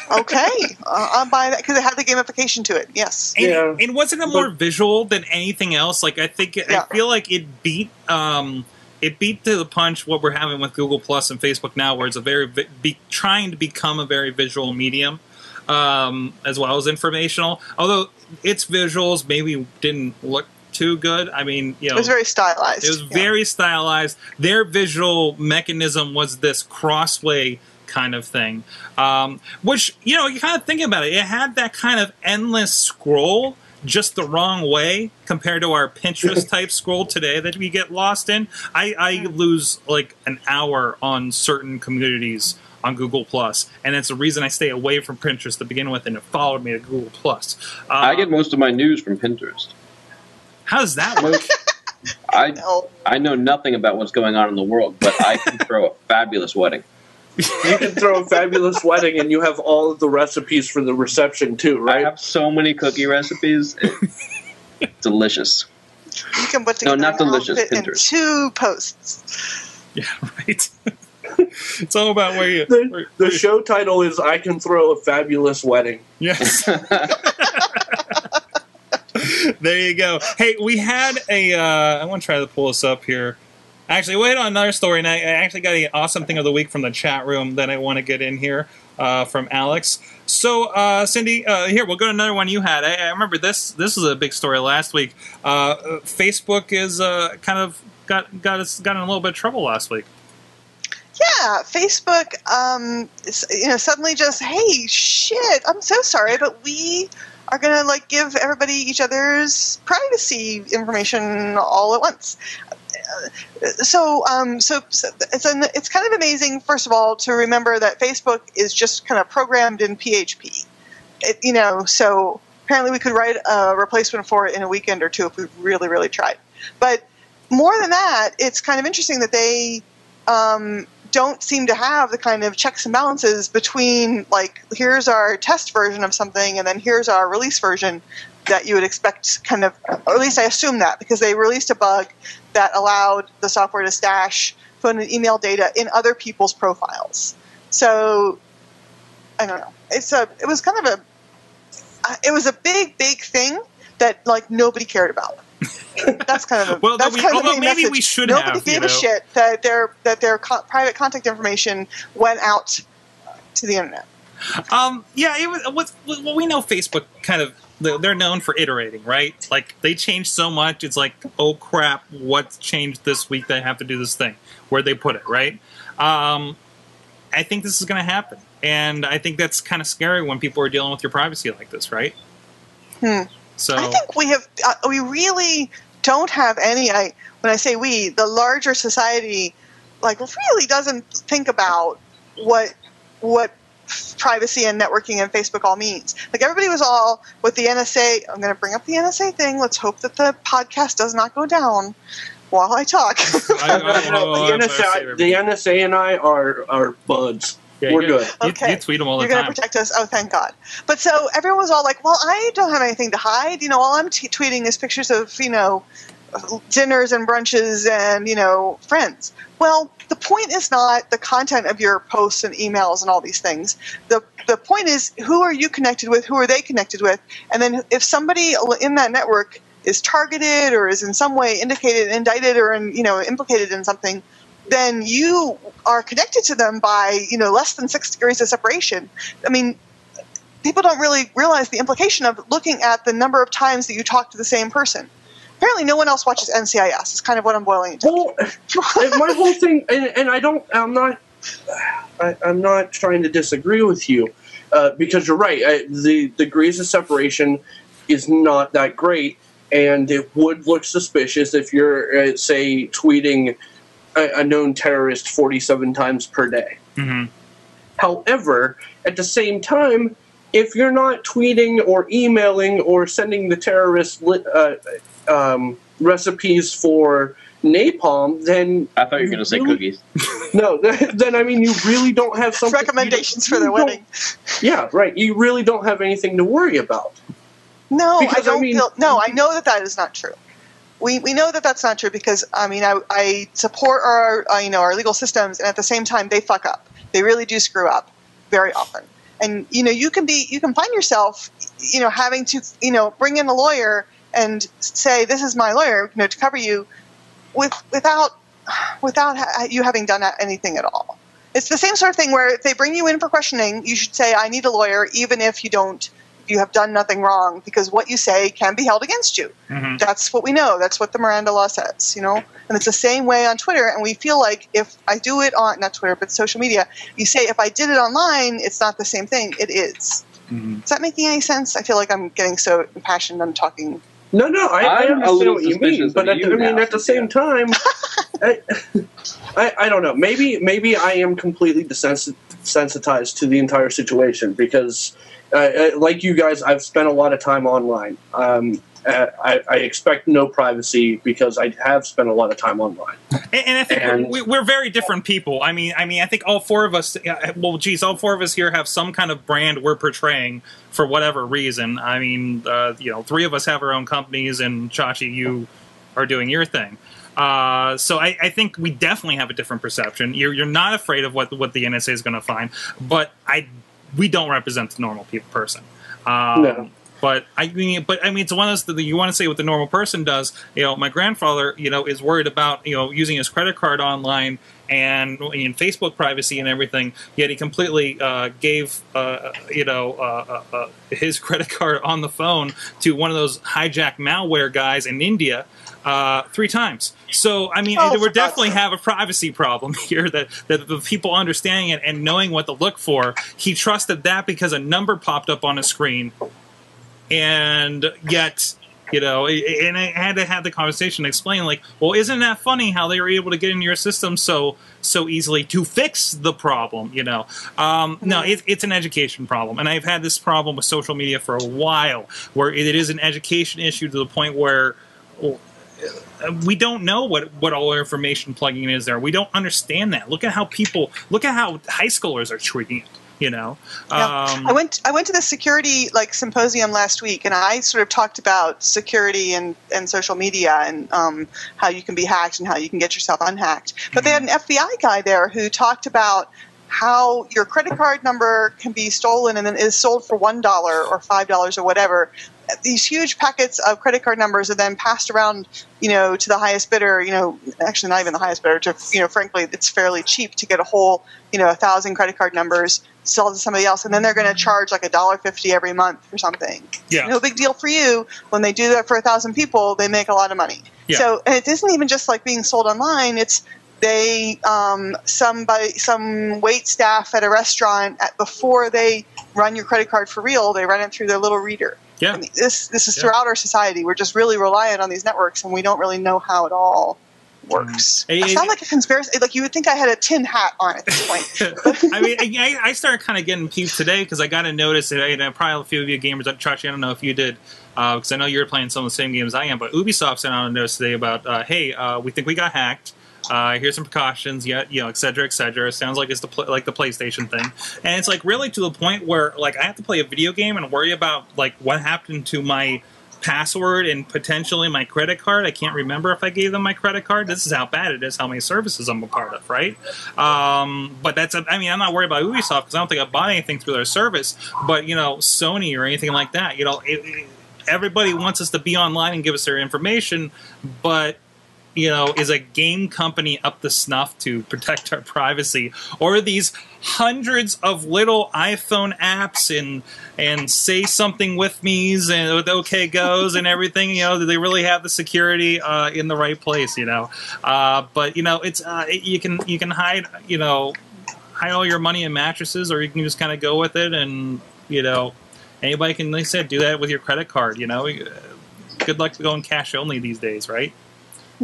okay, uh, I'll buy that because it had the gamification to it. Yes. And, Yeah. and wasn't it more visual than anything else? Like I think Yeah. I feel like it beat um it beat to the punch what we're having with Google Plus and Facebook now, where it's a very be, trying to become a very visual medium, um, as well as informational. Although its visuals maybe didn't look too good. I mean, you know, It was very stylized. it was yeah. very stylized. Their visual mechanism was this crossway kind of thing, um, which you know you kind of think about it. It had that kind of endless scroll, just the wrong way compared to our Pinterest type scroll today that we get lost in. I, I lose like an hour on certain communities on Google Plus, and it's the reason I stay away from Pinterest to begin with, and it followed me to Google Plus. Uh, I get most of my news from Pinterest. How does that work? I I know nothing about what's going on in the world, but I can throw a fabulous wedding. You can throw a fabulous wedding, and you have all of the recipes for the reception too, right? I have so many cookie recipes. Delicious. You can put No, together not delicious, in two posts. Yeah, right. it's all about where you. The, where- the show title is "I Can Throw a Fabulous Wedding." Yes. There you go. Hey, we had a. Uh, I want to try to pull this up here. Actually, wait on another story, and I, actually got an awesome thing of the week from the chat room that I want to get in here uh, from Alex. So, uh, Cindy, uh, here we'll go to another one you had. I, I remember this. This was a big story last week. Uh, Facebook is uh, kind of got got us got in a little bit of trouble last week. Yeah, Facebook, um, you know, suddenly just, hey, shit, I'm so sorry, but we are gonna like give everybody each other's privacy information all at once. So, um, so, so it's an, it's kind of amazing. First of all, to remember that Facebook is just kind of programmed in PHP. It, you know, so apparently we could write a replacement for it in a weekend or two if we really, really tried. But more than that, it's kind of interesting that they um, don't seem to have the kind of checks and balances between like here's our test version of something and then here's our release version that you would expect kind of or at least I assume that because they released a bug that allowed the software to stash phone and email data in other people's profiles. So I don't know. It's a it was kind of a uh, it was a big big thing that like nobody cared about. That's kind of a, Well, that's we- kind of the although main maybe message. we should Nobody have, gave you a shit that their that their co- private contact information went out to the internet. Um, yeah, it was, what, well, we know Facebook kind of they're they're known for iterating, right? Like they change so much, it's like, oh crap, what's changed this week? They have to do this thing. Where they put it, right? Um, I think this is going to happen, and I think that's kind of scary when people are dealing with your privacy like this, right? Hmm. So I think we have uh, we really don't have any. I when I say we, the larger society, like really doesn't think about what what privacy and networking and Facebook all means. Like everybody was all with the NSA. I'm going to bring up the NSA thing. Let's hope that the podcast does not go down while I talk. I- I- oh, the, NSA, the NSA and I are are buds. Yeah, we're you- good. You, Okay. you tweet them all the You're going to protect us. Oh, thank God. But so everyone was all like, well, I don't have anything to hide. You know, all I'm t- tweeting is pictures of, you know, dinners and brunches and, you know, friends. Well, the point is not the content of your posts and emails and all these things. The, the point is who are you connected with? Who are they connected with? And then if somebody in that network is targeted or is in some way indicated, indicted, or, in, you know, implicated in something, then you are connected to them by you know less than six degrees of separation. I mean, people don't really realize the implication of looking at the number of times that you talk to the same person. Apparently, no one else watches NCIS. It's kind of what I'm boiling it down. Well, my whole thing, and, and I don't, I'm not, I, I'm not trying to disagree with you, uh, because you're right. I, the degrees of separation is not that great, and it would look suspicious if you're, uh, say, tweeting a, a known terrorist 47 times per day. hmm However, at the same time, if you're not tweeting or emailing or sending the terrorist li- uh, um, recipes for napalm, then I thought you were going to say Really? cookies. no, then I mean you really don't have something Recommendations for their wedding. Yeah, right. You really don't have anything to worry about. No, I Because, I don't mean- feel. No, I know that that is not true. We, we know that that's not true because I mean I, I support our uh, you know our legal systems and at the same time they fuck up. They really do screw up very often. And you know you can be you can find yourself you know having to you know bring in a lawyer and say this is my lawyer you know to cover you with without without ha- you having done anything at all. It's the same sort of thing where if they bring you in for questioning, you should say I need a lawyer even if you don't you have done nothing wrong because what you say can be held against you. hmm That's what we know. That's what the Miranda law says, you know? And it's the same way on Twitter. And we feel like if I do it on, not Twitter, but social media, you say if I did it online, it's not the same thing. It is. hmm Is that making any sense? I feel like I'm getting so impassioned. I'm talking. No, no, I, I understand what you mean, but at, you I mean, now, at the same Cynthia. time, I, I, I don't know. Maybe, maybe I am completely desensitized to the entire situation because, uh, uh, like you guys, I've spent a lot of time online. Um, uh, I, I expect no privacy because I have spent a lot of time online. And, and I think And- we, we're very different people. I mean, I mean, I think all four of us. Well, geez, all four of us here have some kind of brand we're portraying for whatever reason. I mean, uh, you know, three of us have our own companies, and Chachi, you are doing your thing. Uh, so I, I think we definitely have a different perception. You're, you're not afraid of what what the NSA is going to find, but I we don't represent the normal people person. Um, No. But I mean, but I mean, it's one of those that you want to say what the normal person does. You know, my grandfather, you know, is worried about you know using his credit card online and in Facebook privacy and everything. Yet he completely uh, gave uh, you know uh, uh, uh, his credit card on the phone to one of those hijack malware guys in India uh, three times. So I mean, Oh, we definitely have a privacy problem here. That that the people understanding it and knowing what to look for. He trusted that because a number popped up on a screen, and yet. You know, and I had to have the conversation, explain like, well, isn't that funny how they were able to get into your system so so easily to fix the problem? You know, um, no, it, it's an education problem, and I've had this problem with social media for a while, where it is an education issue to the point where well, we don't know what what all our information plugging is there. We don't understand that. Look at how people look at how high schoolers are treating it. You know, Yeah. um, I went I went to the security like symposium last week, and I sort of talked about security and, and social media and um, how you can be hacked and how you can get yourself unhacked. But they had an FBI guy there who talked about how your credit card number can be stolen and then is sold for one dollar or five dollars or whatever. These huge packets of credit card numbers are then passed around, you know, to the highest bidder. You know, actually not even the highest bidder. To you know, frankly, it's fairly cheap to get a whole, you know, a thousand credit card numbers sell to somebody else, and then they're going to charge like a dollar fifty every month or something. yeah, No big deal for you. When they do that for a thousand people, they make a lot of money. Yeah. So, and it isn't even just like being sold online. It's they um, somebody some wait staff at a restaurant at, before they run your credit card for real. They run it through their little reader. yeah. I mean, this this is Yeah. throughout our society. We're just really reliant on these networks, and we don't really know how it all works. Mm. I It- sound like a conspiracy. Like you would think I had a tin hat on at this point. I mean, I, I started kind of getting peeved today because I got to notice it. And probably a few of you gamers, Chachi, I don't know if you did, because I know you're playing some of the same games I am. But Ubisoft sent out a notice today about, uh, hey, uh, we think we got hacked. Uh, here's some precautions, yeah, you know, et cetera, et cetera. Sounds like it's the pl- like the PlayStation thing, and it's like really to the point where like I have to play a video game and worry about like what happened to my password and potentially my credit card. I can't remember if I gave them my credit card. This is how bad it is, how many services I'm a part of, right? Um, but that's, I mean, I'm not worried about Ubisoft because I don't think I bought anything through their service. But, you know, Sony or anything like that, you know, it, it, everybody wants us to be online and give us their information, but you know, is a game company up the snuff to protect our privacy, or these hundreds of little iPhone apps and and say something with me's and with OK goes and everything? You know, do they really have the security uh, in the right place? You know, uh, but you know, it's uh, you can you can hide you know hide all your money in mattresses, or you can just kind of go with it, and you know, anybody can, like I said, do that with your credit card. You know, good luck going cash only these days, right?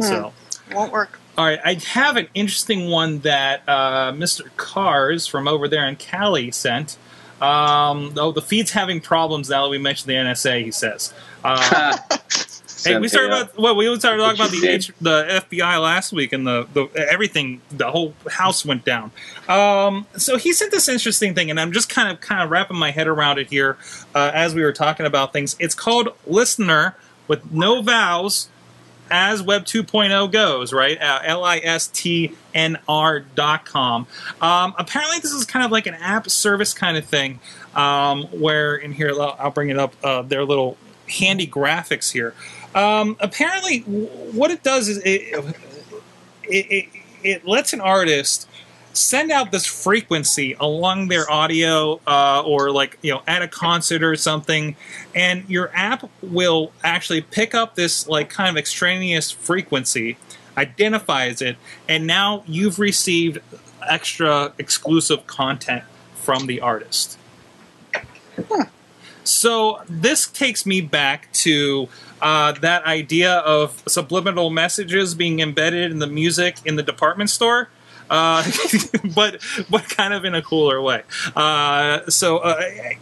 So, Won't work. all right, I have an interesting one that uh, Mr. Cars from over there in Cali sent. Um, oh, the feed's having problems now that we mentioned the NSA. He says. Uh, hey, we started about well, we started talking about the H, the FBI last week, and the, the everything, the whole house went down. Um, so he sent this interesting thing, and I'm just kind of kind of wrapping my head around it here uh, as we were talking about things. It's called Listener with no vowels as Web 2.0 goes, right? Uh, com. Um, apparently, this is kind of like an app service kind of thing, um, where in here I'll I'll bring it up. Uh, their little handy graphics here. Um, apparently, what it does is it, it, it, it lets an artist send out this frequency along their audio uh, or like you know at a concert or something and your app will actually pick up this like kind of extraneous frequency identifies it and now you've received extra exclusive content from the artist so this takes me back to uh, that idea of subliminal messages being embedded in the music in the department store. Uh, but but kind of in a cooler way. Uh, so uh, I,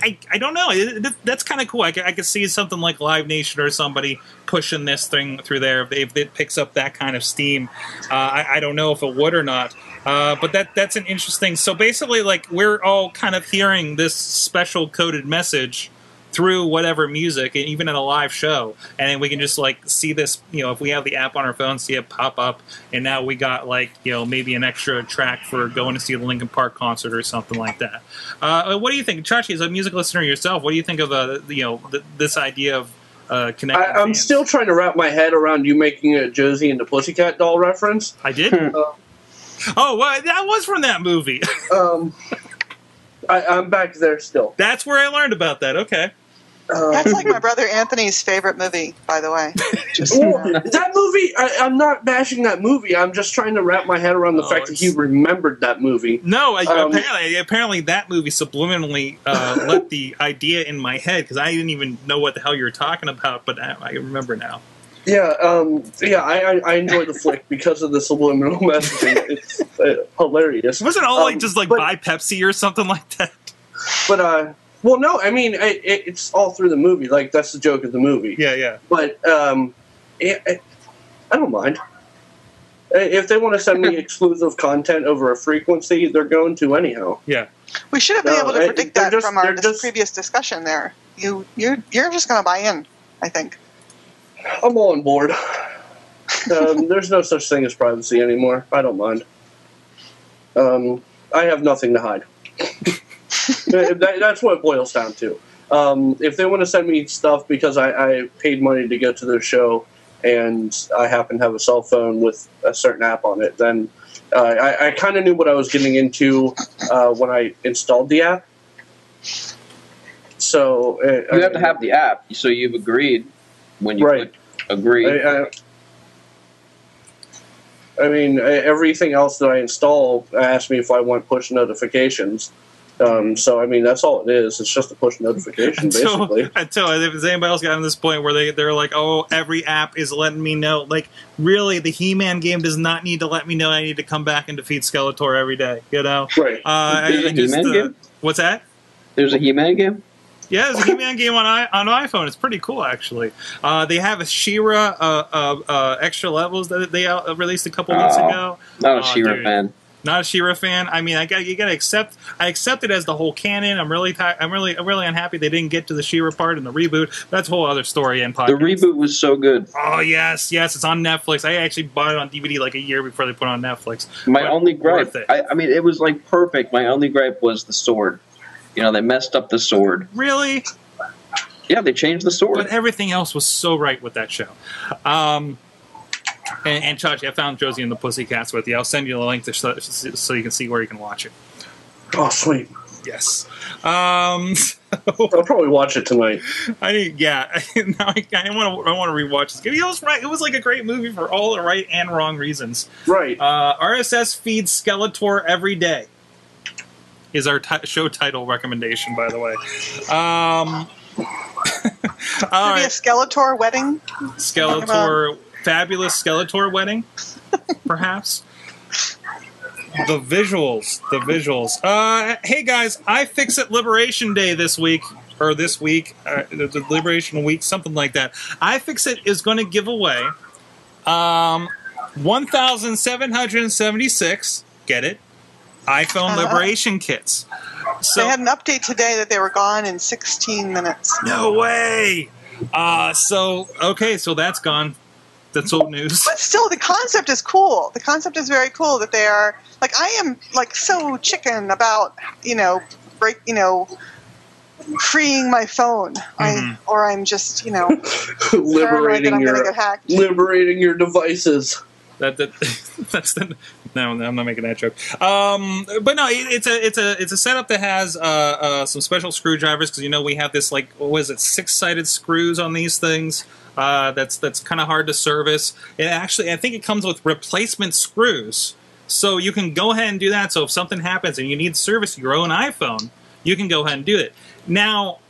I, I don't know. It, that's kind of cool. I, I could see something like Live Nation or somebody pushing this thing through there if, if it picks up that kind of steam. Uh, I, I don't know if it would or not. Uh, but that that's an interesting. So basically, like we're all kind of hearing this special coded message through whatever music, and even at a live show, and then we can just like see this. You know, if we have the app on our phone, see it pop up, and now we got like you know maybe an extra track for going to see the Linkin Park concert or something like that. Uh, what do you think, Chachi? As a music listener yourself, what do you think of uh, you know th- this idea of uh, connecting? I, I'm fans? still trying to wrap my head around you making a Josie and the Pussycat Doll reference. I did. oh, well, that was from that movie. Um, I, I'm back there still. That's where I learned about that. Okay. Uh, That's like my brother Anthony's favorite movie, by the way. Just you well, know. that movie, I, I'm not bashing that movie. I'm just trying to wrap my head around the Oh, fact that he remembered that movie. No, Um, apparently, apparently that movie subliminally uh, let the idea in my head because I didn't even know what the hell you were talking about, but I, I remember now. Yeah, um, yeah, I, I, I enjoy the flick because of the subliminal messaging. It's uh, hilarious. Wasn't it all like Um, just like but- buy Pepsi or something like that? But uh, well, no, I mean it, it, it's all through the movie. Like that's the joke of the movie. Yeah, yeah. But um, it, it, I don't mind. If they want to send me exclusive content over a frequency, they're going to anyhow. Yeah. We should have been No, able to predict they're that just- from our dis- just- previous discussion there. You, you're, you're just going to buy in, I think. I'm all on board. um, there's no such thing as privacy anymore. I don't mind. Um, I have nothing to hide. that, that's what it boils down to. Um, if they want to send me stuff because I, I paid money to go to their show and I happen to have a cell phone with a certain app on it, then uh, I, I kind of knew what I was getting into uh, when I installed the app. So uh, You have to have the app, so you've agreed when you Right. click agree. I, I, I mean, everything else that I install asks me if I want push notifications. Um, so, I mean, that's all it is. It's just a push notification, Until, basically. until if there's anybody else gotten to this point where they they're like, oh, every app is letting me know. Like, really, the He-Man game does not need to let me know I need to come back and defeat Skeletor every day. You know? Right. Uh, There's a I He-Man uh, game? What's that? There's a He-Man game. Yeah, there's a He-Man game on I- on iPhone. It's pretty cool, actually. Uh, they have a She-Ra uh, uh, uh, extra levels that they out, released a couple weeks Oh. ago. Not a Oh, She-Ra dude. fan. Not a She-Ra fan. I mean, I got you got to accept. I accept it as the whole canon. I'm really, I'm really, I'm really unhappy they didn't get to the She-Ra part in the reboot. That's a whole other story and The reboot was so good. Oh yes, yes, it's on Netflix. I actually bought it on DVD like a year before they put it on Netflix. My But only gripe. I, I mean, it was like perfect. My only gripe was the sword. You know, they messed up the sword. Really? Yeah, they changed the sword. But everything else was so right with that show. Um, and, and Chachi, I found Josie and the Pussycats with you. I'll send you the link to so, so you can see where you can watch it. Oh, sweet. Yes. Um, I'll probably watch it tonight. I yeah. Now I, I want to I want to rewatch this. It was right. It was like a great movie for all the right and wrong reasons. Right. Uh, RSS feeds Skeletor every day. Is our ti show title recommendation, by the way. Um, all Maybe a Skeletor wedding. Skeletor, fabulous Skeletor wedding, perhaps. The visuals, the visuals. Uh, hey guys, iFixit Liberation Day this week or this week, uh, the the Liberation Week, something like that. iFixit is going to give away um, one thousand seven hundred seventy-six. Get it? iPhone Uh-huh. Liberation kits. So they had an update today that they were gone in 16 minutes. no way. Uh, so okay, so that's gone. That's old news. But still, the concept is cool. The concept is very cool that they are like I am like so chicken about you know break you know freeing my phone. I Mhm. or I'm just you know liberating I'm your get hacked. liberating your devices. That, that that's the no, I'm not making that joke. Um, but no, it, it's a it's a it's a setup that has uh, uh, some special screwdrivers because you know we have this like what was it six sided screws on these things. Uh, that's that's kind of hard to service. It actually, I think it comes with replacement screws, so you can go ahead and do that. So if something happens and you need to service your own iPhone, you can go ahead and do it. Now,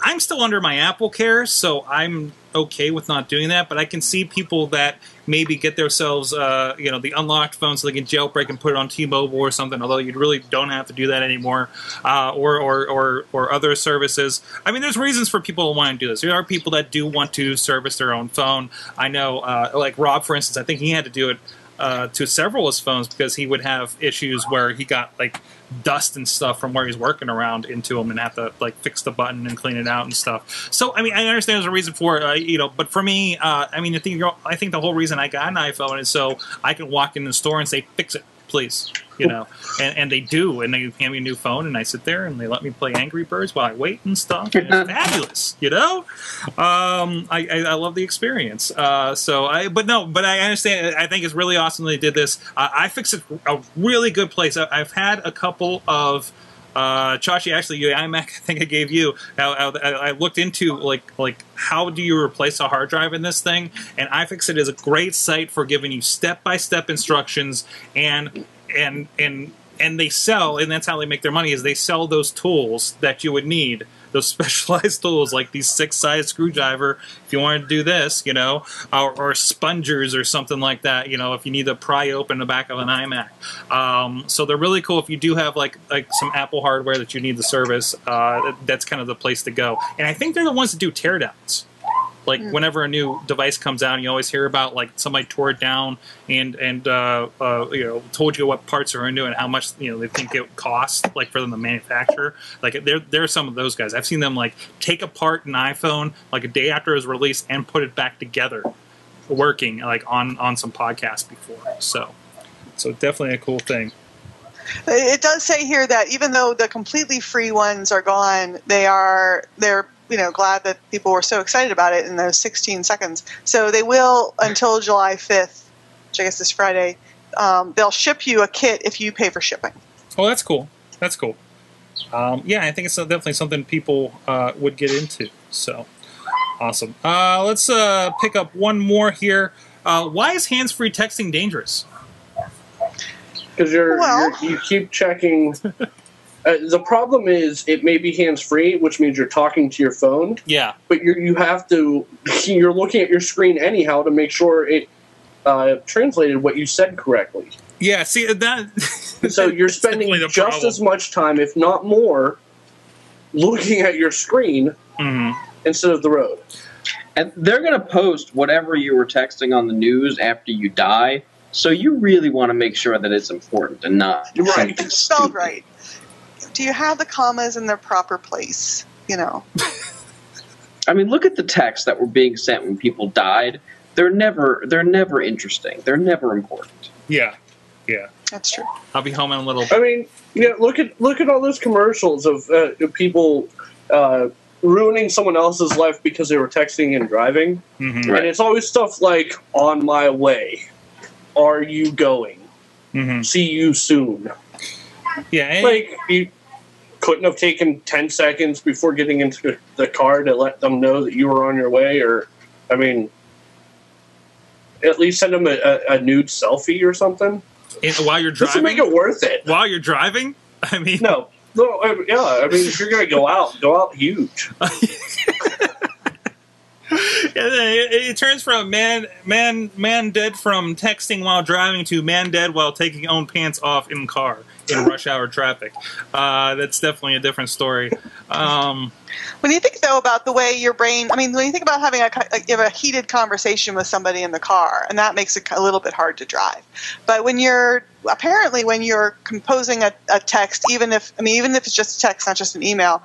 I'm still under my Apple Care, so I'm okay with not doing that. But I can see people that maybe get themselves, uh, you know, the unlocked phone so they can jailbreak and put it on T-Mobile or something. Although you really don't have to do that anymore, uh, or, or or or other services. I mean, there's reasons for people to want to do this. There are people that do want to service their own phone. I know, uh, like Rob, for instance. I think he had to do it. Uh, to several of his phones because he would have issues where he got like dust and stuff from where he's working around into them and have to like fix the button and clean it out and stuff. So I mean, I understand there's a reason for it, uh, you know, but for me, uh, I mean, I think I think the whole reason I got an iPhone is so I can walk in the store and say, "Fix it, please," you know, and, and they do, and they hand me a new phone, and I sit there and they let me play Angry Birds while I wait and stuff. And it's fabulous, you know. Um, I, I, I love the experience. Uh, so I, but no, but I understand. I think it's really awesome they did this. Uh, I fixed it a really good place. I, I've had a couple of. Uh, Chachi, actually, you iMac, I think I gave you. I, I, I looked into like like how do you replace a hard drive in this thing, and iFixit is a great site for giving you step by step instructions and and and and they sell, and that's how they make their money is they sell those tools that you would need, those specialized tools like these six size screwdriver if you want to do this, you know, or, or spongers or something like that, you know, if you need to pry open the back of an iMac. Um, so they're really cool if you do have like like some Apple hardware that you need the service. Uh, that's kind of the place to go. And I think they're the ones that do teardowns. Like whenever a new device comes out, you always hear about like somebody tore it down and and uh, uh, you know told you what parts are into and how much you know they think it costs like for them to manufacture. Like there there are some of those guys. I've seen them like take apart an iPhone like a day after it was released and put it back together, working like on on some podcast before. So so definitely a cool thing. It does say here that even though the completely free ones are gone, they are they're you know glad that people were so excited about it in those 16 seconds. So they will until July 5th, which I guess is Friday. Um, they'll ship you a kit if you pay for shipping. Oh, that's cool. That's cool. Um, yeah, I think it's definitely something people uh, would get into. So awesome. Uh, let's uh, pick up one more here. Uh, why is hands-free texting dangerous? because you're, Well- you're you keep checking. Uh, the problem is it may be hands free, which means you're talking to your phone, Yeah, but you you have to you're looking at your screen anyhow to make sure it uh, translated what you said correctly. yeah. See that. So you're spending just problem. as much time, if not more, looking at your screen Mhm. instead of the road. And they're going to post whatever you were texting on the news after you die. So you really want to make sure that it's important and not Right. something It's spelled stupid. right. Do you have the commas in their proper place? You know. I mean, look at the texts that were being sent when people died. They're never they're never interesting. They're never important. Yeah, yeah. That's true. I'll be home in a little. I mean, yeah. Look at look at all those commercials of uh, people uh, ruining someone else's life because they were texting and driving, Mhm, Right. and it's always stuff like "On my way," "Are you going?" mhm. "See you soon." Yeah, and, Like you couldn't have taken ten seconds before getting into the car to let them know that you were on your way, or I mean, at least send them a, a, a nude selfie or something. and while you're Just to make driving, it worth it. while you're driving, I mean, No. No, I, yeah. I mean, if you're gonna go out, go out huge. it, it turns from man, man, man dead from texting while driving to man dead while taking own pants off in car in rush hour traffic. Uh, that's definitely a different story. Um, When you think though about the way your brain, I mean, when you think about having a like, you have a heated conversation with somebody in the car, and that makes it a little bit hard to drive. But when you're apparently when you're composing a, a text, even if I mean, even if it's just a text, not just an email,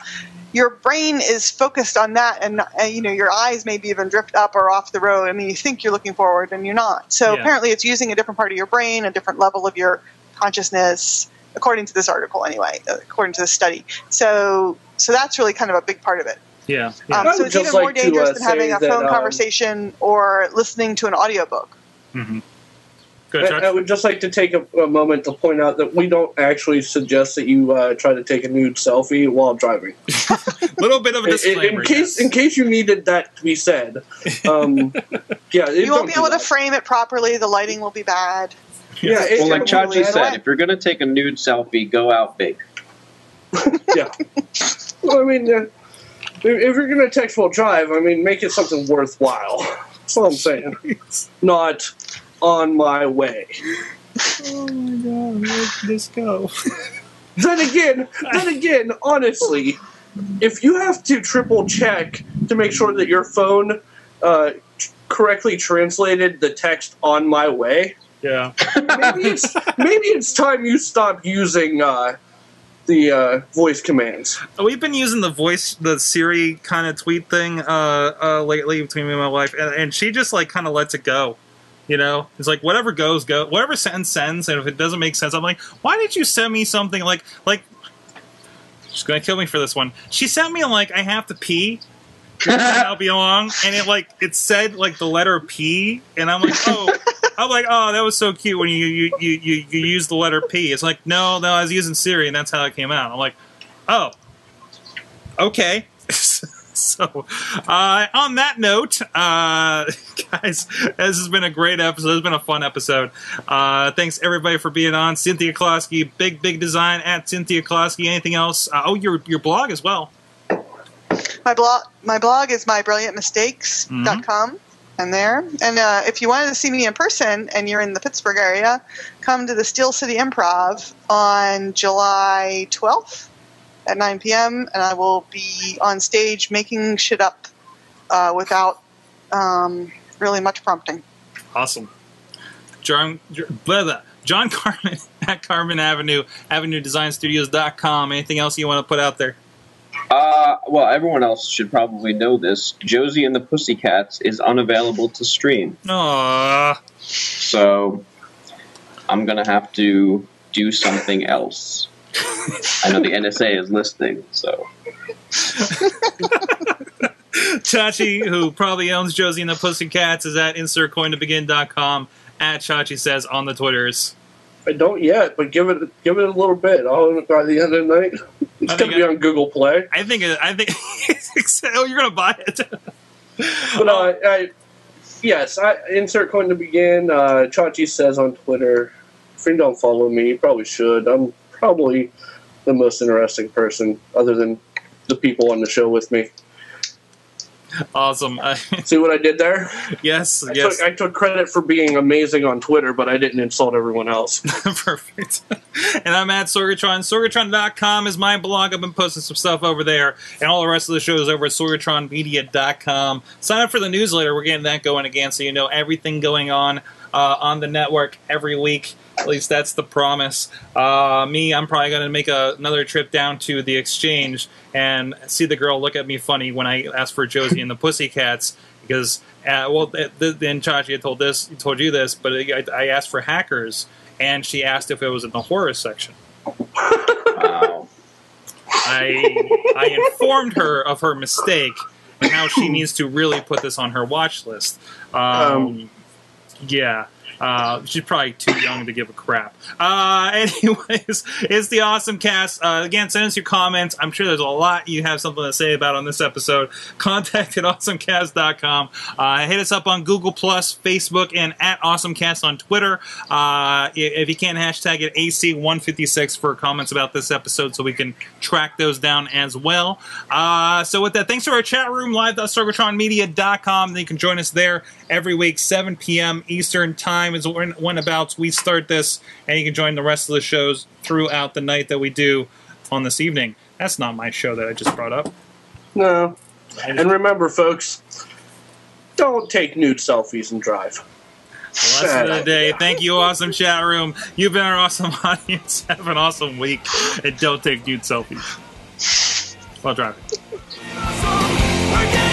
your brain is focused on that, and, and you know your eyes maybe even drift up or off the road. I mean, you think you're looking forward, and you're not. So Yeah. apparently, it's using a different part of your brain, a different level of your consciousness, according to this article, anyway, according to the study. So, so that's really kind of a big part of it. yeah, yeah. Um, so it's just even more like to, dangerous uh, than having say a that, phone um, conversation or listening to an audiobook. hmm Good, I, I would just like to take a, a moment to point out that we don't actually suggest that you uh, try to take a nude selfie while driving. little bit of a In, in- disclaimer. in case, yes. in case you needed that to be said. Um, yeah, You won't be able to frame it properly. The lighting will be bad. Yeah, it- Well, like Chachi right said, if you're going to take a nude selfie, go out big. yeah. Well, I mean, uh, if, if you're going to text while drive, I mean, make it something worthwhile. That's all I'm saying. Not on my way. oh my god, where did this go? Then again, then again, honestly, if you have to triple check to make sure that your phone uh, correctly translated the text on my way, Yeah. maybe it's maybe it's time you stop using uh, the uh, voice commands. We've been using the voice, the Siri kind of tweet thing uh, uh, lately between me and my wife, and, and she just like kind of lets it go. You know, it's like whatever goes, go. Whatever sentence sends, and if it doesn't make sense, I'm like, why did you send me something like like? She's gonna kill me for this one. She sent me like I have to pee. I'll be along, and it like it said like the letter P, and I'm like, oh, I'm like, oh, that was so cute when you you you you, you use the letter P. It's like, no, no, I was using Siri, and that's how it came out. I'm like, oh, okay. so, uh, on that note, uh, guys, this has been a great episode. It's been a fun episode. Uh, thanks everybody for being on. Cynthia Closkey, big big design at Cynthia Closkey. Anything else? Uh, oh, your your blog as well. My blog, my blog is mybrilliantmistakes.com. And there, and uh, if you wanted to see me in person and you're in the Pittsburgh area, come to the Steel City Improv on July 12th at 9 p.m. and I will be on stage making shit up uh, without um, really much prompting. Awesome. John, blah, blah. John Carmen at Carmen Avenue, avenue design AvenueDesignStudios.com. Anything else you want to put out there? Uh, well, everyone else should probably know this. Josie and the Pussycats is unavailable to stream, Aww. so I'm gonna have to do something else. I know the NSA is listening, so Chachi, who probably owns Josie and the Pussycats, is at insertcointobegin.com. At Chachi says on the Twitters. I don't yet, but give it give it a little bit. I'll by the end of the night. It's gonna be I- on Google Play. I think. I think. oh, you're gonna buy it. But uh, I, yes, I insert coin to begin. Uh, Chachi says on Twitter, if you don't follow me, you probably should. I'm probably the most interesting person, other than the people on the show with me. Awesome. See what I did there? yes. I, Yes. took, I took credit for being amazing on Twitter, but I didn't insult everyone else. Perfect. and I'm at Sorgatron. Sorgatron.com is my blog. I've been posting some stuff over there. And all the rest of the shows over at sorgatronmedia.com. Sign up for the newsletter. We're getting that going again so you know everything going on uh, on the network every week. At least that's the promise. Uh, me, I'm probably going to make a, another trip down to the exchange and see the girl look at me funny when I ask for Josie and the Pussycats because, uh, well, th- th- then Chachi had told this, told you this, but I, I asked for hackers and she asked if it was in the horror section. wow. I I informed her of her mistake and how she needs to really put this on her watch list. Um, Um, yeah. Uh, she's probably too young to give a crap. Uh, anyways, it's the awesome cast. Uh, again, send us your comments. I'm sure there's a lot you have something to say about on this episode. Contact at awesomecast.com. Uh, hit us up on Google Plus, Facebook, and at awesomecast on Twitter. Uh, if you can, hashtag it AC156 for comments about this episode so we can track those down as well. Uh, so with that, thanks to our chat room, live.sorgatronmedia.com. You can join us there every week, 7 p.m. Eastern Time is when, when about we start this, and you can join the rest of the shows throughout the night that we do on this evening. That's not my show that I just brought up. no. Just- And remember, folks, don't take nude selfies and drive. Lesson of the day. Thank you, awesome chat room. You've been our awesome audience. Have an awesome week, and don't take nude selfies while driving. We're getting